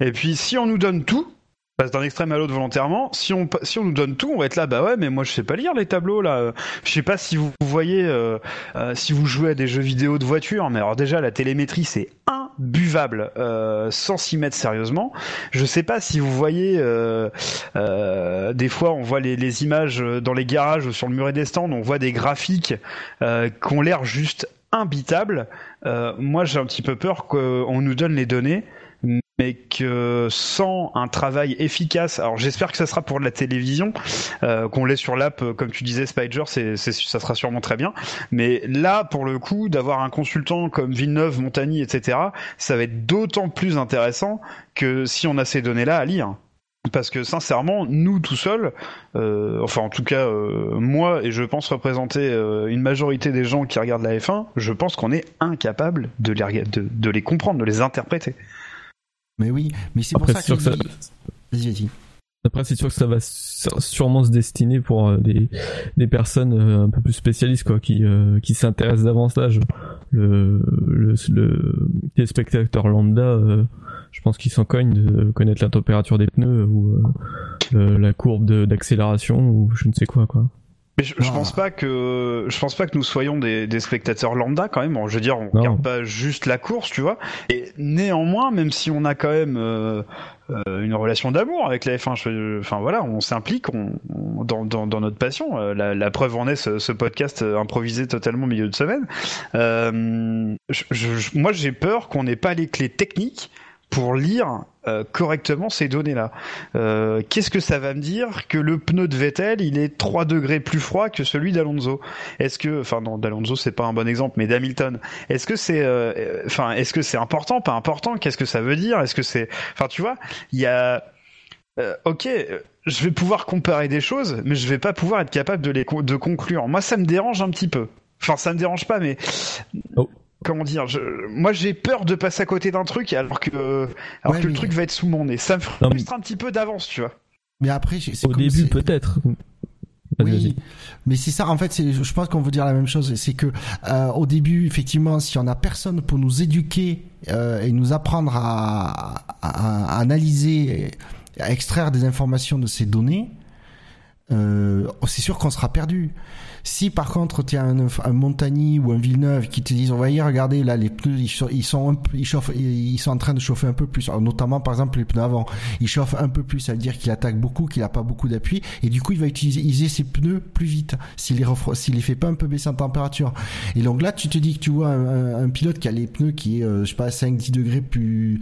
Et puis si on nous donne tout, passe d'un extrême à l'autre volontairement. Si on si on nous donne tout, on va être là. Bah ouais, mais moi je sais pas lire les tableaux là. Je sais pas si vous voyez euh, euh, si vous jouez à des jeux vidéo de voiture, mais alors déjà la télémétrie c'est imbuvable euh, sans s'y mettre sérieusement. Je sais pas si vous voyez des fois on voit les, les, images dans les garages ou sur le muret des stands, on voit des graphiques qui ont l'air juste imbitables. moi j'ai un petit peu peur qu'on nous donne les données mais que sans un travail efficace, alors j'espère que ça sera pour la télévision, euh, qu'on l'ait sur l'app, euh, comme tu disais, Spider, c'est, ça sera sûrement très bien. Mais là, pour le coup, d'avoir un consultant comme Villeneuve, Montagny, etc., ça va être d'autant plus intéressant que si on a ces données-là à lire. Parce que sincèrement, nous tout seuls, euh, enfin en tout cas moi et je pense représenter une majorité des gens qui regardent la F1, je pense qu'on est incapable de les, de les comprendre, de les interpréter. Mais oui, mais c'est pour ça que, ça... Vas-y, vas-y. Après, c'est sûr que ça va sûrement se destiner pour euh, des, des personnes euh, un peu plus spécialistes, quoi, qui, euh, qui s'intéressent davantage. Le, le, spectateurs lambda, je pense qu'ils s'en cognent de connaître la température des pneus ou la courbe d'accélération ou je ne sais quoi, quoi. Mais je, je, pense pas que je pense pas que nous soyons des, des spectateurs lambda quand même. Je veux dire, on ne regarde pas juste la course, tu vois. Et néanmoins, même si on a quand même euh, euh une relation d'amour avec la F1, enfin voilà, on s'implique on, dans, dans, dans, notre passion. Euh, la, la, preuve en est ce, ce, podcast improvisé totalement au milieu de semaine. Euh, je, moi, j'ai peur qu'on n'ait pas les clés techniques pour lire euh, correctement ces données-là. Euh, Qu'est-ce que ça va me dire que le pneu de Vettel, il est 3 degrés plus froid que celui d'Alonso? Est-ce que, enfin non, d'Alonso c'est pas un bon exemple, mais d'Hamilton. Est-ce que c'est, euh, enfin, est-ce que c'est important, pas important? Qu'est-ce que ça veut dire? Est-ce que c'est, enfin, tu vois, il y a, euh, ok, je vais pouvoir comparer des choses, mais je vais pas pouvoir être capable de les de conclure. Moi, ça me dérange un petit peu. Enfin, ça me dérange pas, mais oh comment dire moi j'ai peur de passer à côté d'un truc alors que alors que le truc va être sous mon nez ça me frustre un petit peu d'avance tu vois mais après au début peut-être oui, mais c'est ça. En fait, je pense qu'on veut dire la même chose. C'est que euh, au début, effectivement, si on a personne pour nous éduquer euh, et nous apprendre à, à, analyser, à extraire des informations de ces données, euh, c'est sûr qu'on sera perdu. Si par contre tu as un, Montagny ou un Villeneuve qui te disent on va y regarder là les pneus ils, sont ils sont ils chauffent ils sont en train de chauffer un peu plus. Notamment par exemple les pneus avant. Ils chauffent un peu plus ça veut dire qu'il attaque beaucoup qu'il a pas beaucoup d'appui. Et du coup il va utiliser ses pneus plus vite s'il les s'il les fait pas un peu baisser en température. Et donc là tu te dis que tu vois un, pilote qui a les pneus qui est euh, je sais pas 5 10 degrés plus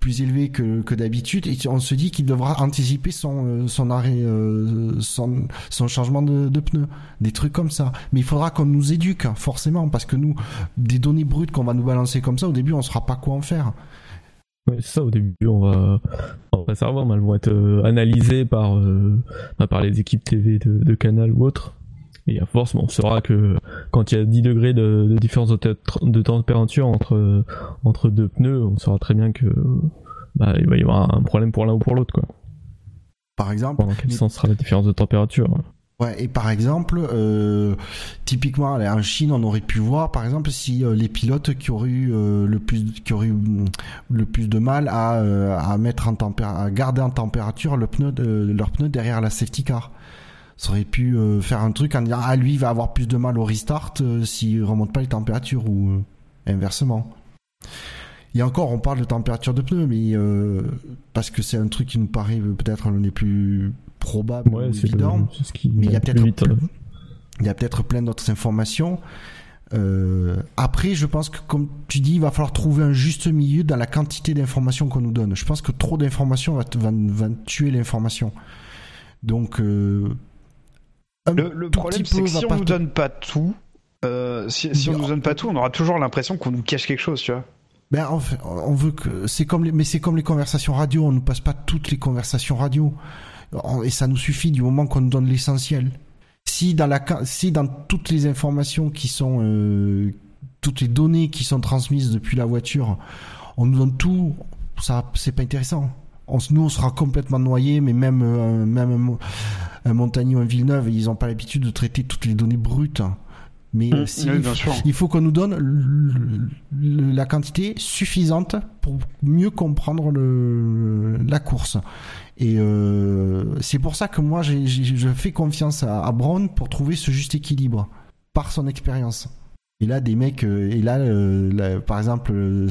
plus élevé que, que d'habitude. Et on se dit qu'il devra anticiper son euh, son arrêt euh, son, son changement de, de pneus. Des trucs comme ça. Mais il faudra qu'on nous éduque, forcément, parce que nous, des données brutes qu'on va nous balancer comme ça, au début, on saura pas quoi en faire. Oui, c'est ça, au début, on va, on va savoir, mais elles vont être euh, analysées par, euh, bah, par les équipes TV de, de, Canal ou autres. Et à force, on saura que quand il y a 10 degrés de, différence de, température entre, entre deux pneus, on saura très bien que bah, il va y avoir un problème pour l'un ou pour l'autre. quoi. Par exemple. Dans quel sens sera la différence de température Et par exemple, euh, typiquement en Chine, on aurait pu voir, par exemple, si euh, les pilotes qui auraient eu euh, le plus, qui auraient mm, le plus de mal à, mettre en à garder en température leur pneu derrière la safety car. Ça aurait pu faire un truc en disant ah lui il va avoir plus de mal au restart s'il remonte pas les températures ou inversement. Et encore, on parle de température de pneu, mais parce que c'est un truc qui nous paraît peut-être l'un plus probables Ouais, ou le- c'est ce qui Mais il y a peut-être euh, Il y a peut-être plein d'autres informations. Euh, après, je pense que comme tu dis, il va falloir trouver un juste milieu dans la quantité d'informations qu'on nous donne. Je pense que trop d'informations va, te- va, va tuer l'information. Donc, euh, Le, problème, c'est que si on pas nous donne pas tout, euh, si, si on nous donne pas tout, on aura toujours l'impression qu'on nous cache quelque chose, tu vois. Ben, on veut que c'est comme les, mais c'est comme les conversations radio. On ne passe pas toutes les conversations radio, et ça nous suffit du moment qu'on nous donne l'essentiel. Si dans la, ca- si dans toutes les informations qui sont, euh, toutes les données qui sont transmises depuis la voiture, on nous donne tout, ça, c'est pas intéressant. On, nous, on sera complètement noyé, mais même, euh, même un, un Montagny ou un Villeneuve, ils ont pas l'habitude de traiter toutes les données brutes. Mais Mm, euh, si- oui, il faut qu'on nous donne le- le- la quantité suffisante pour mieux comprendre le, la course. Et euh, c'est pour ça que moi, je fais confiance à, à Brown pour trouver ce juste équilibre par son expérience. Et là, des mecs, euh, et là, euh, là, par exemple, euh,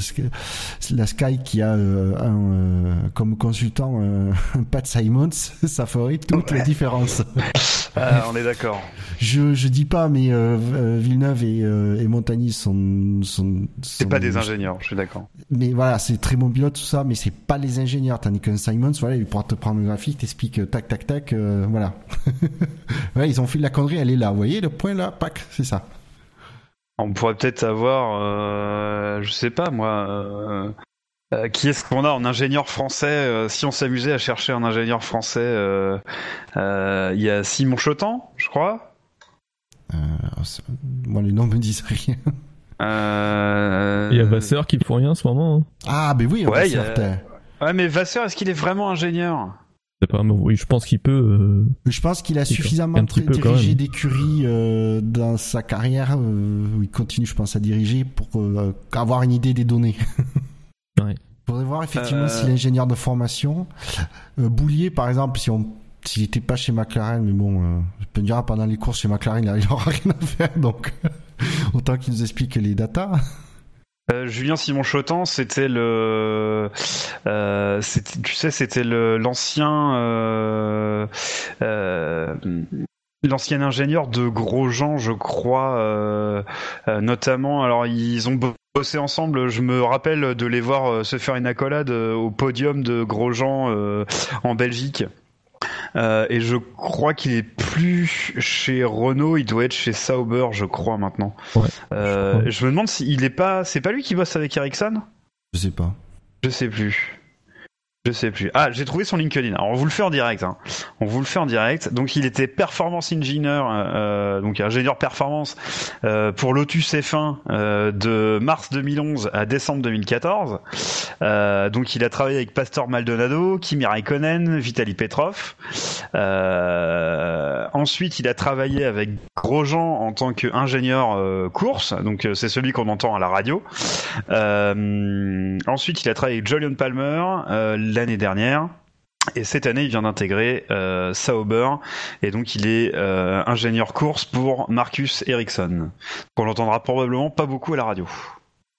la Sky qui a euh, un, euh, comme consultant [laughs] un Pat Simons, [laughs] ça ferait toute la Ouais. différence. [laughs] Ah, on est d'accord. Je je dis pas, mais Villeneuve et, et Montagny sont sont. C'est pas des ingénieurs, je suis d'accord. Mais voilà, c'est très bon pilote tout ça, mais c'est pas les ingénieurs. Tandis qu'un Simons, voilà, il pourra te prendre le graphique, t'explique tac tac tac, voilà. ils ont fait de la connerie, elle est là. Vous voyez le point là, pack, c'est ça. On pourrait peut-être avoir, euh, je sais pas moi, euh, euh, qui est-ce qu'on a en ingénieur français euh, Si on s'amusait à chercher un ingénieur français, euh, euh, il y a Simon Chotan, je crois. Euh, c'est- moi, les noms me disent rien. Euh, Il y a Vasseur qui font rien en ce moment. hein. Ah, ben oui, Ouais, va il y a- certain. Ouais, mais Vasseur, est-ce qu'il est vraiment ingénieur? Pas, mais oui, je pense qu'il peut. euh, Je pense qu'il a suffisamment Un petit peu, quand dirigé même. d'écuries euh, dans sa carrière, euh, où il continue, je pense, à diriger pour euh, avoir une idée des données. [laughs] Ouais. Faudrait voir effectivement Euh. si l'ingénieur de formation, euh, Boulier par exemple, si on s'il était pas chez McLaren, mais bon, euh, je peux me dire pendant les courses chez McLaren, il n'aura [laughs] rien à faire, donc [laughs] autant qu'il nous explique les datas. Euh, Julien Simon Chotan, c'était le, euh, tu sais, c'était l'ancien, euh, l'ancien ingénieur de Grosjean, je crois, notamment. Alors ils ont bossé ensemble. Je me rappelle de les voir se faire une accolade au podium de Grosjean en Belgique. Euh, et je crois qu'il est plus chez Renault, il doit être chez Sauber, je crois maintenant. Ouais, Euh, je crois. je me demande s'il est pas, c'est pas lui qui bosse avec Ericsson? Je sais pas. Je sais plus. Je sais plus. Ah, j'ai trouvé son LinkedIn. Alors on vous le fait en direct. Hein. On vous le fait en direct. Donc il était performance engineer, euh, donc ingénieur performance euh, pour Lotus F1 euh, de mars 2011 à décembre 2014. Euh, donc il a travaillé avec Pastor Maldonado, Kimi Raikkonen, Vitaly Petrov. Euh, ensuite il a travaillé avec Grosjean en tant qu'ingénieur euh, course. Donc euh, c'est celui qu'on entend à la radio. Euh, ensuite, il a travaillé avec Julian Palmer euh, l'année dernière. Et cette année, il vient d'intégrer euh, Sauber, et donc il est euh, ingénieur course pour Marcus Ericsson. On l'entendra probablement pas beaucoup à la radio.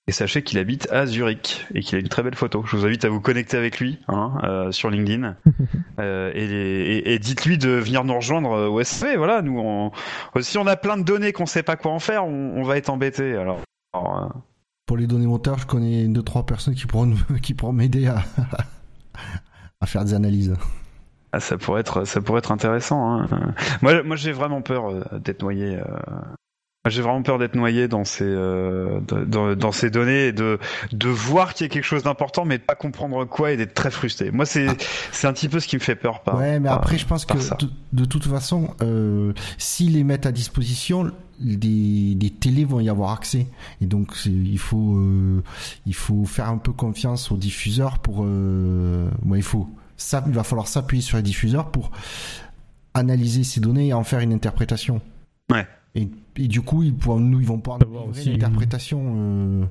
Et sachez qu'il habite à Zurich et qu'il a une très belle photo. Je vous invite à vous connecter avec lui hein, euh, sur LinkedIn [laughs] Euh, et, et- et dites-lui de venir nous rejoindre au SV. Voilà, nous, on, si on a plein de données qu'on sait pas quoi en faire, on, on va être embêté. Alors, alors, euh, Pour les données moteurs, je connais deux trois personnes qui pourront nous- [laughs] qui pourront m'aider à [laughs] à faire des analyses. Ah, ça pourrait être, intéressant. Hein. Euh, Moi, j'ai vraiment peur euh, d'être noyé. Euh, J'ai vraiment peur d'être noyé dans ces, euh, dans, dans ces données et de, de voir qu'il y a quelque chose d'important, mais de pas comprendre quoi et d'être très frustré. Moi, c'est, c'est un petit peu ce qui me fait peur. Par, ouais, mais par- après, je pense que de, de toute façon, euh, s'ils les mettent à disposition, des, des télés vont y avoir accès. Et donc, il faut, euh, il faut faire un peu confiance aux diffuseurs pour. Euh, ouais, il faut. Ça, il va falloir s'appuyer sur les diffuseurs pour analyser ces données et en faire une interprétation. Ouais. Et, et du coup, ils pourront, nous, ils vont pouvoir nous Avoir livrer aussi- une interprétation. euh,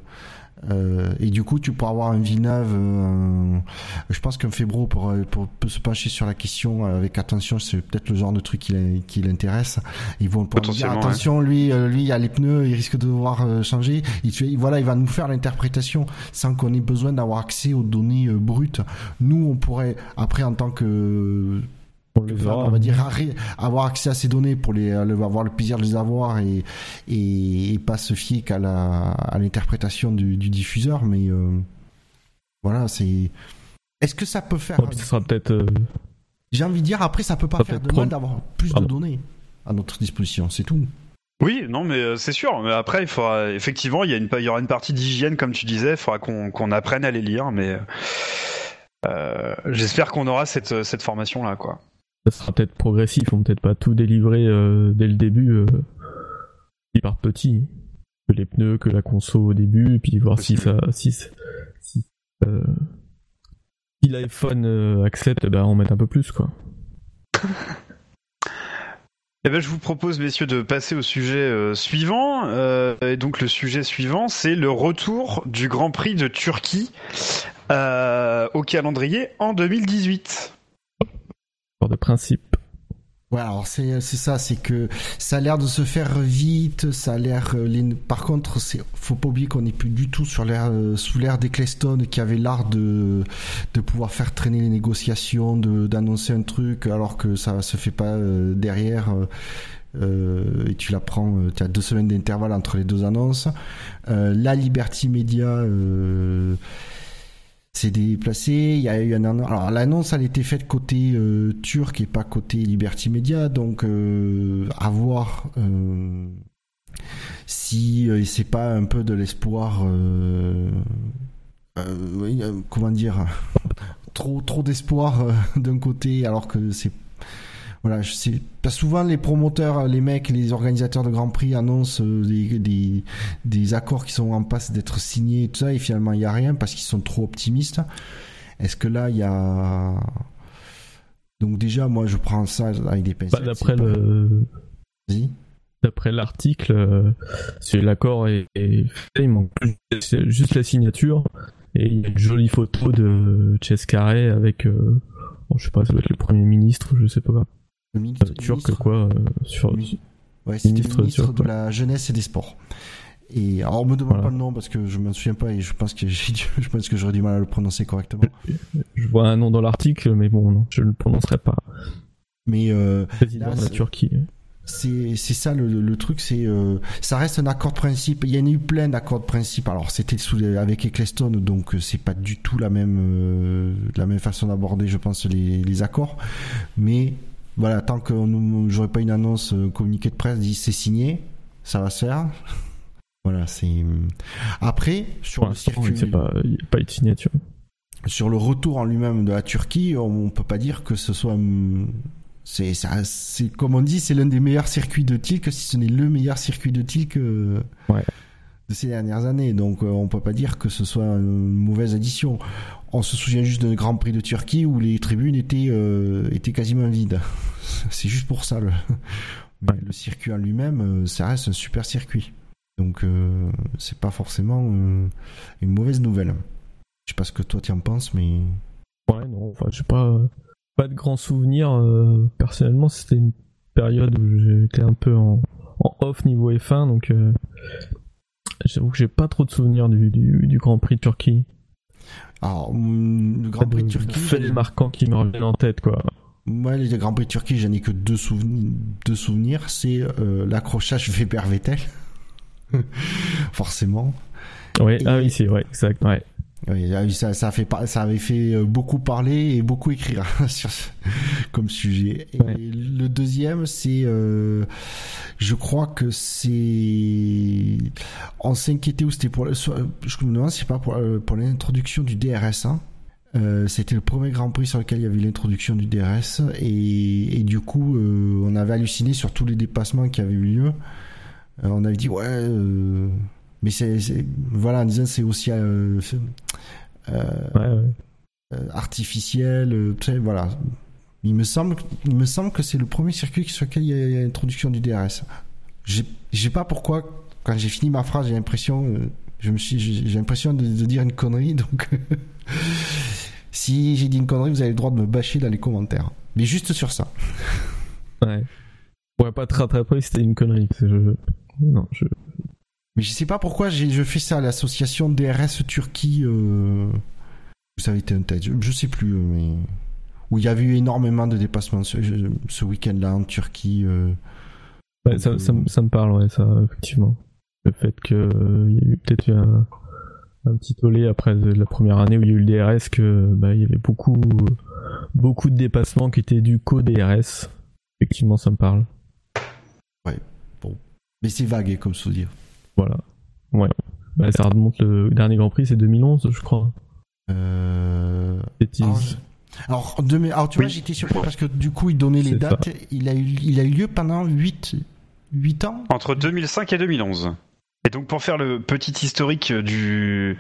euh, et du coup, tu pourras avoir un Villeneuve. euh, je pense qu'un Febro pour, pour, peut se pencher sur la question avec attention. C'est peut-être le genre de truc qui, l'in- qui l'intéresse. Ils vont pouvoir dire attention, lui, euh, lui, il y a les pneus, il risque de devoir euh, changer. Voilà, il va nous faire l'interprétation sans qu'on ait besoin d'avoir accès aux données euh, brutes. Nous, on pourrait après en tant que On verra. on va dire avoir accès à ces données pour les euh, le- avoir le plaisir de les avoir et et, et pas se fier qu'à la à l'interprétation du, du diffuseur mais euh, voilà c'est est-ce que ça peut faire Ouais, ce sera peut-être. euh, j'ai envie de dire après ça peut pas Ça faire peut de mal d'avoir plus Pardon. de données à notre disposition c'est tout Oui, non, mais c'est sûr. Mais après, il faudra effectivement, il y a une, il y aura une partie d'hygiène, comme tu disais. Il faudra qu'on qu'on apprenne à les lire, mais euh, j'espère qu'on aura cette, cette formation là, quoi. Ça sera peut-être progressif, on peut-être pas tout délivrer euh, dès le début, euh, par petit. Que les pneus, que la conso au début, puis voir si ça, si, euh, si l'iPhone euh, accepte, ben on met un peu plus quoi. Eh ben, je vous propose, messieurs, de passer au sujet suivant. Et donc, le sujet suivant, c'est le retour du Grand Prix de Turquie au calendrier en 2018. De principe. Ouais, alors c'est c'est ça, c'est que ça a l'air de se faire vite, ça a l'air. euh, Par contre, c'est faut pas oublier qu'on n'est plus du tout sur l'ère euh, sous l'ère d'Eccleston qui avait l'art de de pouvoir faire traîner les négociations, de d'annoncer un truc alors que ça se fait pas euh, derrière. euh, euh, et tu l'apprends, euh, tu as deux semaines d'intervalle entre les deux annonces. Euh, la Liberty Media euh, s'est déplacé. Il y a eu un alors l'annonce elle était faite côté euh, turc et pas côté Liberty Media, donc euh, à voir euh, si c'est pas un peu de l'espoir. comment dire [laughs] trop trop d'espoir d'un côté alors que c'est voilà, je sais. Souvent les promoteurs, les mecs, les organisateurs de Grand Prix annoncent euh, des, des, des accords qui sont en passe d'être signés et tout ça, et finalement il n'y a rien parce qu'ils sont trop optimistes. Est-ce que là il y a. Donc déjà, moi je prends ça avec des pincettes. Bah, d'après c'est le, l'article, euh, si l'accord est, est fait, il manque c'est juste la signature et il y a une jolie photo de Chess Carré avec, euh, bon, je sais pas, ça doit être le premier ministre, je sais pas, ministre, turc quoi, euh, sur. Oui. Ouais, c'était le ministre ministre turc, de la jeunesse et des sports. Et alors, on me demande Voilà. pas le nom parce que je me souviens pas et je pense que j'ai, [laughs] je pense que j'aurais du mal à le prononcer correctement. Je vois un nom dans l'article, mais bon, non, je ne le prononcerai pas. Mais euh, Président Là, de la c'est- Turquie. c'est c'est ça le, le truc, c'est euh, ça reste un accord de principe. Il y en a eu plein d'accords de principe. Alors c'était sous les- avec Eccleston, donc c'est pas du tout la même euh, la même façon d'aborder, je pense, les, les accords. Mais voilà, tant que j'aurais pas une annonce euh, communiqué de presse dit c'est signé, ça va se faire. [laughs] Voilà, c'est après sur le circuit, c'est pas, de signature. sur le retour en lui-même de la Turquie, on peut pas dire que ce soit hum, c'est comme on dit, c'est l'un des meilleurs circuits de Tilk si ce n'est le meilleur circuit de Tilk euh, Ouais. De ces dernières années. Donc euh, on peut pas dire que ce soit une mauvaise addition. On se souvient juste d'un Grand Prix de Turquie où les tribunes étaient euh, étaient quasiment vides. [laughs] c'est juste pour ça le Ouais. le circuit en lui-même, euh, ça reste un super circuit. Donc euh, c'est pas forcément euh, une mauvaise nouvelle. Je sais pas ce que toi tu en penses, mais Ouais, non, enfin, j'ai pas, pas de grands souvenirs. euh, personnellement, c'était une période où j'étais un peu en, en off niveau F1, donc j'avoue que j'ai pas trop de souvenirs du, du, du Grand Prix de Turquie. alors hum, le Grand Prix de Turquie, faits marquants qui me reviennent en tête, quoi. moi les Grands Prix de Turquie, j'en ai que deux souvenirs. Deux souvenirs, c'est euh, l'accrochage Weber Vettel, [laughs] forcément. Ouais, Et- ah oui, c'est vrai, exact, ouais. Oui, ah oui, ça, ça, fait, ça avait fait euh, beaucoup parler et beaucoup écrire [laughs] sur ce- comme sujet. Et Ouais. le deuxième, c'est, euh, je crois que c'est, on s'inquiétait ou c'était pour, je me demande si c'est pas pour, euh, pour l'introduction du DRS. hein. Euh, c'était le premier Grand Prix sur lequel il y avait l'introduction du DRS et, et du coup, euh, on avait halluciné sur tous les dépassements qui avaient eu lieu. On avait dit ouais. Mais c'est, voilà, c'est aussi euh, euh, ouais, ouais. euh, artificiel, voilà. Il me semble, il me semble que c'est le premier circuit sur lequel il y a l'introduction du DRS. Je sais pas pourquoi, quand j'ai fini ma phrase, j'ai l'impression, je me suis, j'ai l'impression de, dire une connerie, donc [laughs] si j'ai dit une connerie, vous avez le droit de me bâcher dans les commentaires. Mais juste sur ça. Ouais. On pourrait pas te rattraper si c'était une connerie. Je... Non, je... Mais je sais pas pourquoi je fais ça à l'association DRS Turquie. Euh... Ça avait été un test. Je sais plus, euh, mais où il y avait eu énormément de dépassements ce, ce week-end-là en Turquie. Euh... Ouais, ça, ça, ça, me parle, ouais, ça, effectivement. Le fait qu'il euh, y a eu peut-être un, un, petit tollé après la première année où il y a eu le DRS, que bah, il y avait beaucoup, beaucoup de dépassements qui étaient du co-DRS. Effectivement, ça me parle. Ouais, bon. Mais c'est vague, comme se dire. Voilà. Ouais. Bah, ça remonte le dernier Grand Prix, c'est 2011, je crois. Euh... Alors, alors, tu vois, j'étais surpris parce que du coup, il donnait les dates. Il a, eu, il a eu lieu pendant 8, 8 ans? Entre 2005 et 2011. Et donc, pour faire le petit historique du,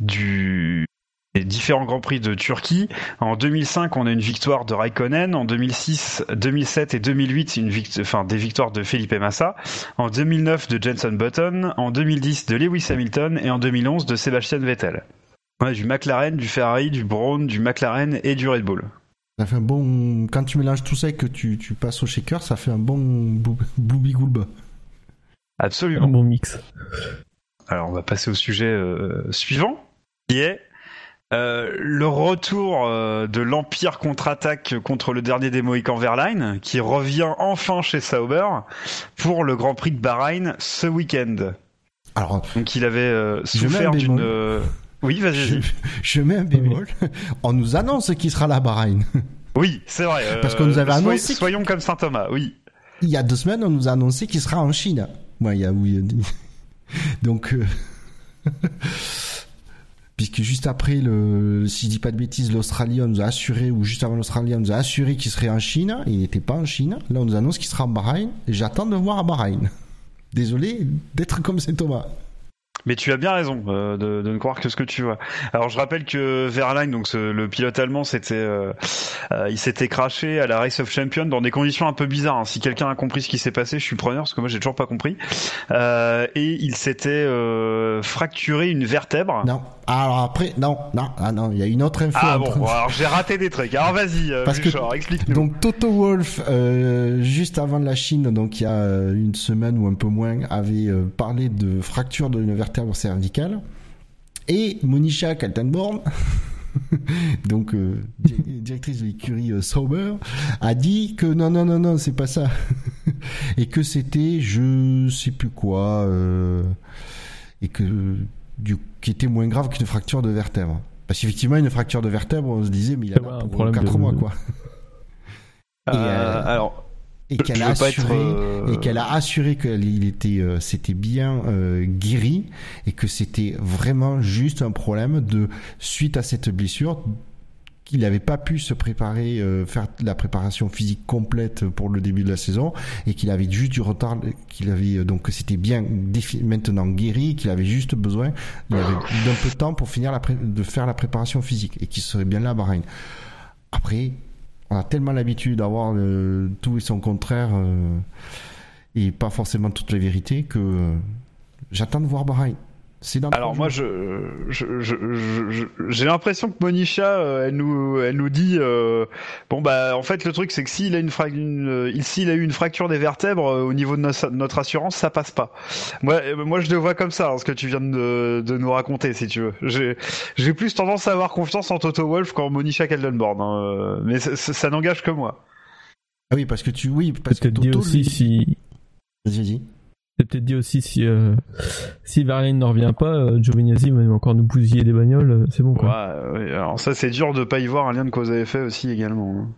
du, des différents Grands Prix de Turquie, en 2005, on a une victoire de Raikkonen. En 2006, 2007 et 2008, une enfin, des victoires de Felipe Massa. En 2009, de Jenson Button. En 2010, de Lewis Hamilton. Et en 2011, de Sebastian Vettel. On a du McLaren, du Ferrari, du Brown, du McLaren et du Red Bull. Ça fait un bon. Quand tu mélanges tout ça et que tu, tu passes au shaker, ça fait un bon Blooby Goulba. Absolument. Un bon mix. Alors on va passer au sujet euh, suivant, qui est euh, le retour euh, de l'Empire contre-attaque contre le dernier des Mohicans Verline, qui revient enfin chez Sauber pour le Grand Prix de Bahreïn ce week-end. Alors, donc il avait souffert d'une oui, vas-y. Je, mets un bémol. On nous annonce qu'il sera là, Bahreïn. Oui, c'est vrai. Parce qu'on nous avait annoncé. Soyons comme Saint Thomas, oui. Il y a deux semaines, on nous a annoncé qu'il sera en Chine. Ouais, il y a oui. Donc. [laughs] Puisque juste après le, si je dis pas de bêtises, l'Australie, on nous a assuré, ou juste avant l'Australie, on nous a assuré qu'il serait en Chine. Il n'était pas en Chine. Là, on nous annonce qu'il sera en Bahreïn. Et j'attends de voir à Bahreïn. [laughs] Désolé d'être comme Saint Thomas. Mais tu as bien raison euh, de, de, ne croire que ce que tu vois. Alors je rappelle que Verlaine, donc ce, le pilote allemand, c'était, euh, euh, il s'était craché à la Race of Champions dans des conditions un peu bizarres. Hein. Si quelqu'un a compris ce qui s'est passé, je suis preneur parce que moi j'ai toujours pas compris. et il s'était fracturé une vertèbre. Non. Alors après, non, non, ah non, il y a une autre info. Ah bon, alors j'ai raté des trucs. Alors vas-y, que, explique-nous. Donc Toto Wolf, juste avant la Chine, donc il y a une semaine ou un peu moins, avait parlé de fracture d'une vertèbre vertèbre cervicale. Et Monisha Kaltenborn, [laughs] donc euh, directrice de l'écurie euh, Sauber, a dit que non, non, non, non, c'est pas ça. [laughs] et que c'était je sais plus quoi. Euh, et que du, qui était moins grave qu'une fracture de vertèbre. Parce qu'effectivement, une fracture de vertèbre, on se disait, mais il a pour 4 mois, quoi. alors, et qu'elle a, assuré, et qu'elle a assuré qu'il était, euh, c'était bien euh, guéri et que c'était vraiment juste un problème de suite à cette blessure qu'il n'avait pas pu se préparer, euh, faire la préparation physique complète pour le début de la saison et qu'il avait juste du retard, qu'il avait donc que c'était bien maintenant guéri, qu'il avait juste besoin d'un peu de temps pour finir de faire la préparation physique et qu'il serait bien là à Bahreïn. Après, on a tellement l'habitude d'avoir tout et son contraire euh, et pas forcément toutes les vérités que euh, j'attends de voir Bahreïn. Alors moi, je, j'ai l'impression que Monisha, euh, elle nous, elle nous dit, bon bah, en fait, le truc c'est que s'il a une, s'il a eu une fracture des vertèbres au niveau de notre, assurance, ça passe pas. Moi, moi, je le vois comme ça, hein, ce que tu viens de, de nous raconter, si tu veux. J'ai, j'ai plus tendance à avoir confiance en Toto Wolf qu'en Monisha Keldenborn, hein, mais ça, n'engage que moi. Ah oui, parce que tu, oui, parce que Toto aussi si. Vas-y, c'est peut-être dit aussi si euh, si Verlaine ne revient pas, euh, Giovinazzi va encore nous bousiller des bagnoles, euh, c'est bon quoi. Ouais, alors ça c'est dur de pas y voir un lien de cause à effet aussi également. Hein.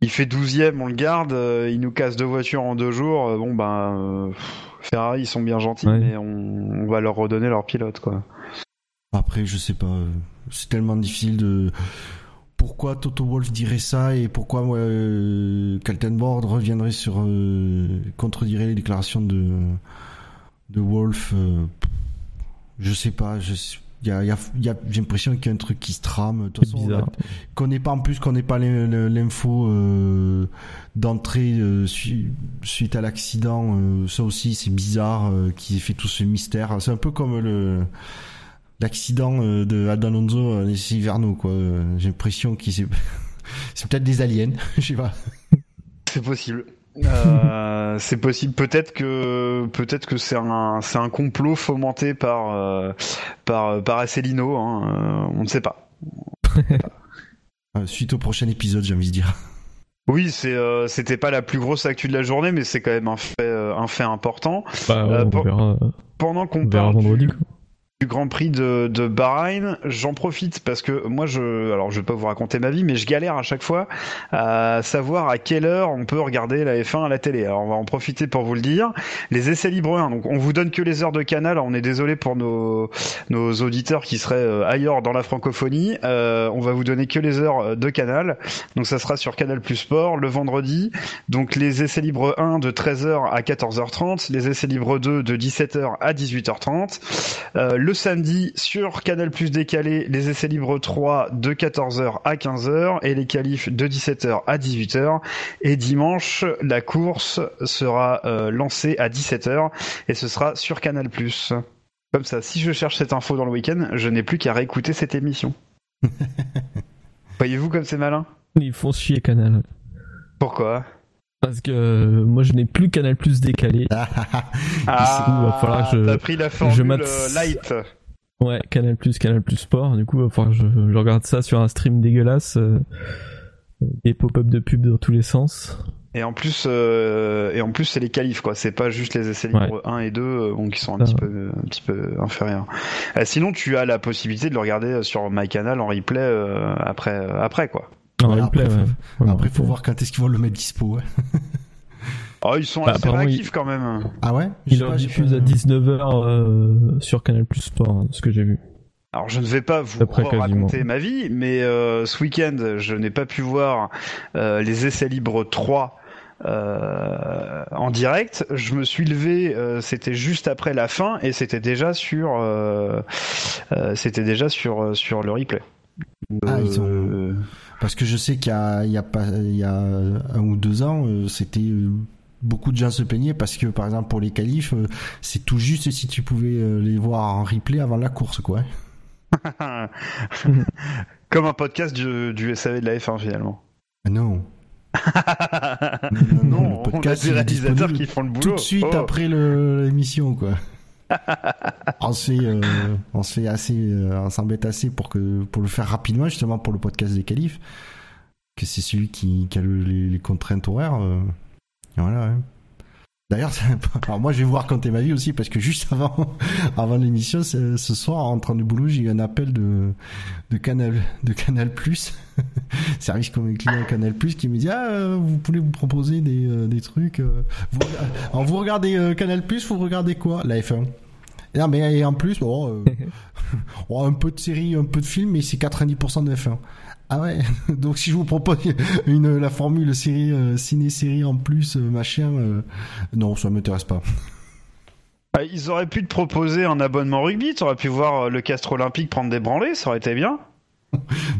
Il fait 12ème, on le garde, il nous casse deux voitures en deux jours. bon ben Ferrari ils sont bien gentils, mais on, va leur redonner leur pilote quoi. Après je sais pas, c'est tellement difficile de pourquoi Toto Wolf dirait ça et pourquoi euh, Kaltenborg reviendrait sur euh, contredirait les déclarations de de Wolf euh, je sais pas je y a, y a, y a j'ai l'impression qu'il y a un truc qui se trame. De façon, bizarre. qu'on n'ait pas en plus qu'on n'ait pas l'in- l'info euh, d'entrée euh, su- suite à l'accident euh, ça aussi c'est bizarre euh, qu'ils aient fait tout ce mystère c'est un peu comme le l'accident euh, de Alonso euh, les Hiverno quoi Euh, j'ai l'impression qu'ils c'est [laughs] c'est peut-être des aliens [laughs] je sais pas C'est possible. Euh, c'est possible. Peut-être que peut-être que c'est un c'est un complot fomenté par euh, par par Asselineau. Hein, on ne sait pas. Euh, suite au prochain épisode j'ai envie de dire Oui, c'est euh, c'était pas la plus grosse actu de la journée, mais c'est quand même un fait euh, un fait important. Bah, Euh, on verra, Pendant qu'on parle vendredi. du, quoi. Du Grand Prix de, de Bahreïn, j'en profite parce que moi je alors je vais pas vous raconter ma vie, mais je galère à chaque fois à savoir à quelle heure on peut regarder la F1 à la télé. Alors on va en profiter pour vous le dire. Les essais libres 1, donc on vous donne que les heures de canal. On est désolé pour nos nos auditeurs qui seraient euh, ailleurs dans la francophonie. Euh, on va vous donner que les heures de canal. Donc ça sera sur Canal Plus Sport le vendredi. Donc les essais libres 1 de 13h à 14h30, les essais libres 2 de 17h à 18h30. Euh, le samedi sur Canal Plus décalé, les essais libres 3 de 14h à 15h et les qualifs de 17h à 18h. Et dimanche, la course sera euh, lancée à 17h et ce sera sur Canal Plus. Comme ça, si je cherche cette info dans le week-end, je n'ai plus qu'à réécouter cette émission. [laughs] Voyez-vous comme c'est malin? Ils font chier Canal. Pourquoi? Parce que euh, moi je n'ai plus Canal Plus décalé. Ah, va falloir que je- t'as pris la formule mate- euh, light. Ouais, Canal Plus, Canal Plus Sport. Du coup, il va falloir que je, je regarde ça sur un stream dégueulasse. euh, des pop-up de pub dans tous les sens. Et en plus, euh, et en plus, c'est les qualifs, quoi. C'est pas juste les essais libres 1 et 2 euh, bon, qui sont un Ah. petit peu, un petit peu inférieurs. Euh, sinon, tu as la possibilité de le regarder sur MyCanal en replay euh, après, euh, après, quoi. Voilà, replay, après, ouais. Ouais, après en faut voir quand est-ce qu'ils vont le mettre dispo ouais. [laughs] Oh, ils sont Bah, assez réactifs quand même. ah ouais? Il Je sais leur pas, j'ai diffuse pas- à 19h euh, sur Canal Plus Sport, hein, ce que j'ai vu. Alors, je ne vais pas vous D'après raconter quasiment. ma vie, mais euh, ce week-end, je n'ai pas pu voir euh, les essais libres 3 euh, en direct. Je me suis levé, euh, c'était juste après la fin, et c'était déjà sur, euh, euh, c'était déjà sur sur le replay. Ah, ils ont- Euh, Parce que je sais qu'il y a, il y a pas, il y a un ou deux ans, euh, c'était euh, beaucoup de gens se plaignaient parce que par exemple pour les qualifs, c'est tout juste si tu pouvais les voir en replay avant la course, quoi. [laughs] Comme un podcast du, du SAV de la F1 finalement. Ah Non. [laughs] Non, le podcast, on a des réalisateurs qui font le boulot. Tout de suite Oh. après l'émission, quoi. On se euh, on se assez, euh, on s'embête assez pour que, pour le faire rapidement, justement pour le podcast des qualifs, que c'est celui qui, a le- les, contraintes horaires. euh, voilà. ouais. D'ailleurs, alors moi je vais vous raconter ma vie aussi parce que juste avant, [laughs] avant l'émission, ce soir, en rentrant du boulot, j'ai eu un appel de, de Canal, de Canal Plus, [laughs] service comme client Canal Plus, qui me dit ah euh, vous pouvez vous proposer des, euh, des trucs. euh, vous, alors vous regardez Canal Plus, vous regardez quoi La F1. Et non, mais et en plus, bon, euh, bon, [laughs] un peu de séries, un peu de films, mais c'est 90% de F1. Ah ouais, [laughs] donc si je vous propose [laughs] une la formule série euh, ciné-série en plus euh, machin, euh, non, ça m'intéresse pas. [laughs] Ah, Ils auraient pu te proposer un abonnement rugby, tu aurais pu voir euh, le Castre Olympique prendre des branlées, ça aurait été bien.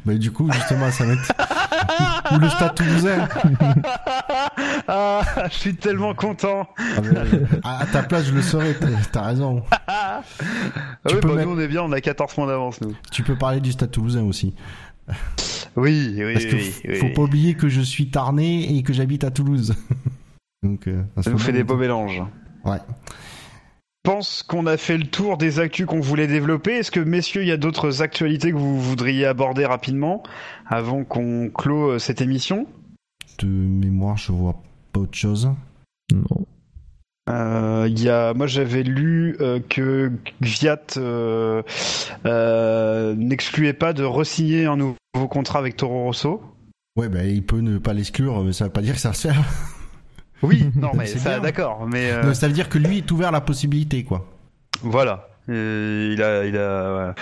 Mais du coup, justement, ça m'intéresse. Ou le Stade Toulousain. ah, je suis tellement content. Ah, à, ta place, je le saurais. t'as- raison. Ah oui, bah, mettre- nous on est bien, on a 14 points d'avance nous. Tu peux parler du Stade Toulousain aussi. Oui, oui, Parce que oui. f- oui. faut pas oublier que je suis tarné et que j'habite à Toulouse. [laughs] Donc, euh, Ça nous fait des beaux mélanges. Ouais. Je pense qu'on a fait le tour des actus qu'on voulait développer. Est-ce que, messieurs, il y a d'autres actualités que vous voudriez aborder rapidement avant qu'on clôt euh, cette émission? De mémoire, je vois pas autre chose. Non. Euh, y a, moi j'avais lu euh, que Gviat euh, euh, n'excluait pas de re-signer un nouveau contrat avec Toro Rosso. Ouais, bah, il peut ne pas l'exclure, mais ça veut pas dire que ça va se faire. Oui, [laughs] non mais ça d'accord, mais ça veut dire que lui est ouvert la possibilité, quoi. voilà, il a, il a, ouais.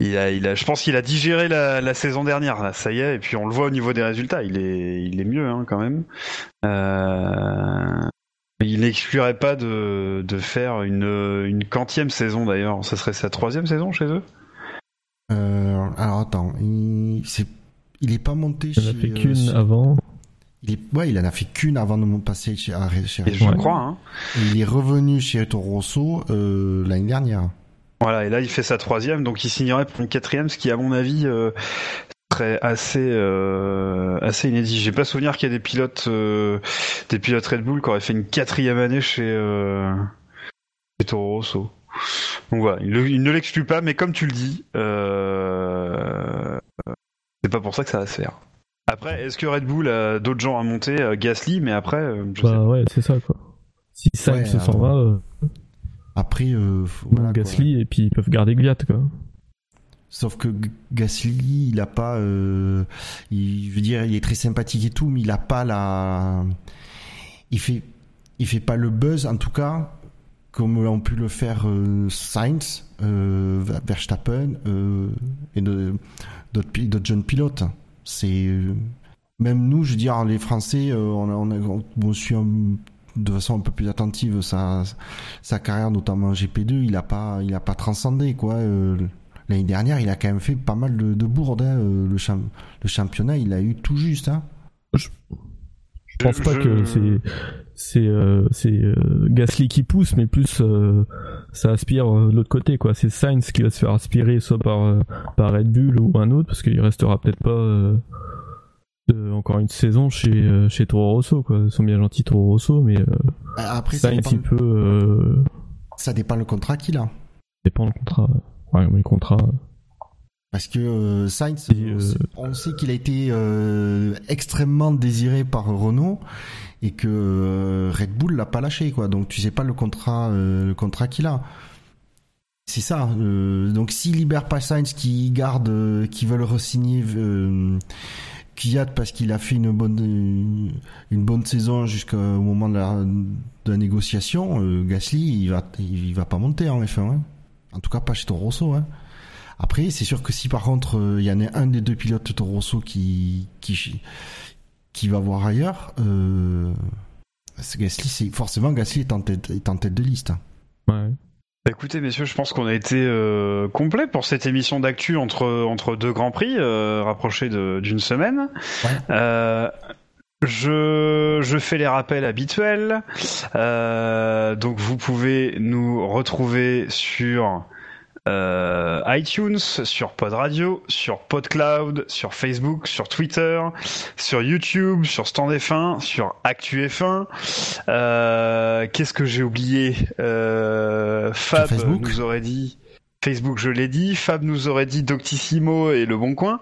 il a, il a, je pense qu'il a digéré la, la saison dernière, là, ça y est, et puis on le voit au niveau des résultats, il est, il est mieux hein, quand même. Euh, Il n'exclurait pas de, de faire une, une quantième saison d'ailleurs. Ça serait sa troisième saison chez eux? Euh, alors attends, il, c'est, il est pas monté Il chez. en a fait euh, qu'une avant. il est, ouais, il en a fait qu'une avant de mon passer chez, chez je Ouais. crois. Hein. Il est revenu chez Toro Rosso euh, l'année dernière. Voilà, et là il fait sa troisième, donc il signerait pour une quatrième, ce qui à mon avis euh, serait assez euh, assez inédit. J'ai pas souvenir qu'il y a des pilotes euh, des pilotes Red Bull qui auraient fait une quatrième année chez, euh, chez Toro Rosso. Donc voilà, il, le- il ne l'exclut pas, mais comme tu le dis, euh, c'est pas pour ça que ça va se faire. Après, est-ce que Red Bull a d'autres gens à monter euh, Gasly, mais après, sais Bah ouais, c'est ça quoi. Si Sainz Ouais, se s'en va, euh, Après, euh, quoi. Gasly et puis ils peuvent garder Gviat quoi. Sauf que Gasly, il a pas, euh, il je dire, il est très sympathique et tout, mais il a pas la, il fait, il fait pas le buzz en tout cas comme ont pu le faire euh, Sainz, euh, Verstappen et d'autres jeunes pilotes. C'est même nous, je veux dire, les Français, on a, on a, on suit un- de façon un peu plus attentive sa, sa carrière, notamment en GP2, il a pas, il a pas transcendé quoi. L'année dernière, il a quand même fait pas mal de, de bourdes. hein, euh, le, cham- le championnat, il a eu tout juste. Hein. Je pense pas que c'est c'est euh, euh, Gasly qui pousse, mais plus euh, ça aspire euh, de l'autre côté quoi. C'est Sainz qui va se faire aspirer soit par euh, par Red Bull ou un autre, parce qu'il restera peut-être pas encore une saison chez euh, chez Toro Rosso quoi. Ils sont bien gentils Toro Rosso, mais euh, Après, ça Sainz dépend, il peut euh, ça dépend le contrat qu'il a. dépend le contrat. Ouais, mais le contrat. Parce que euh, Sainz, euh, on sait- qu'il a été euh, extrêmement désiré par Renault et que euh, Red Bull l'a pas lâché quoi. Donc tu sais pas le contrat euh, le contrat qu'il a. C'est ça. euh, donc s'il libère pas Sainz, qui garde, euh, qui veulent re-signer euh, Kvyat parce qu'il a fait une bonne une, bonne saison jusqu'au moment de la, de la négociation, euh, Gasly il va il va pas monter en F1. hein. En tout cas pas chez Toro Rosso. Hein. Après, c'est sûr que si par contre euh, il y en a un des deux pilotes de Toro Rosso qui qui qui va voir ailleurs, euh, c'est Gasly, c'est forcément Gasly est en tête est en tête de liste. hein. Ouais. Bah, Écoutez, messieurs, je pense qu'on a été euh, complet pour cette émission d'actu entre, entre deux grands prix euh, rapprochés d'une semaine. Ouais. Euh, je, je fais les rappels habituels. Euh, donc, vous pouvez nous retrouver sur euh, iTunes, sur Pod Radio, sur PodCloud, sur Facebook, sur Twitter, sur YouTube, sur Stand F1, sur Actu F1. Euh, Qu'est-ce que j'ai oublié? Euh, Fab nous aurait dit. Facebook, je l'ai dit. Fab nous aurait dit Doctissimo et Le Bon Coin.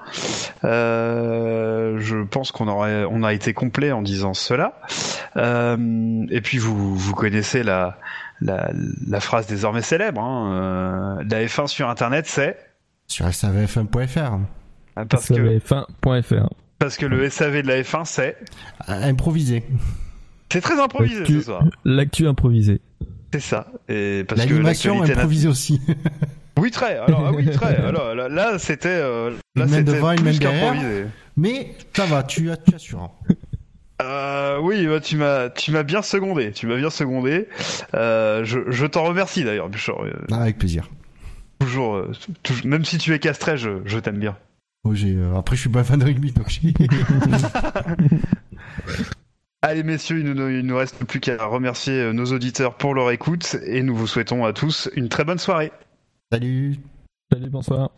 Euh, je pense qu'on aurait, on a été complet en disant cela. Euh, et puis vous, vous connaissez la, la, la phrase désormais célèbre. Hein, euh, la F1 sur Internet, c'est Sur savf1.fr. parce que SAVF1.fr. parce que le SAV de la F1, c'est Improvisé. c'est très improvisé L'actu- ce soir. L'actu improvisé. C'est ça. Et parce que L'animation improvisée aussi. [laughs] Oui, très. Alors, ah oui, très. [laughs] Alors, là, là, c'était. euh, là, devant, plus derrière. qu'improvisé. Mais ça va, tu, as- tu assures. Euh, oui, bah, tu m'as, tu m'as bien secondé. Tu m'as bien secondé. Euh, je, je t'en remercie d'ailleurs, Bouchard. Euh, Ah, avec plaisir. toujours, euh, toujours- même si tu es castré, je, je t'aime bien. Oh, après, je suis pas fan de rugby, donc [laughs] Allez, messieurs, il ne nous reste plus qu'à remercier nos auditeurs pour leur écoute et nous vous souhaitons à tous une très bonne soirée. Salut. Salut, bonsoir.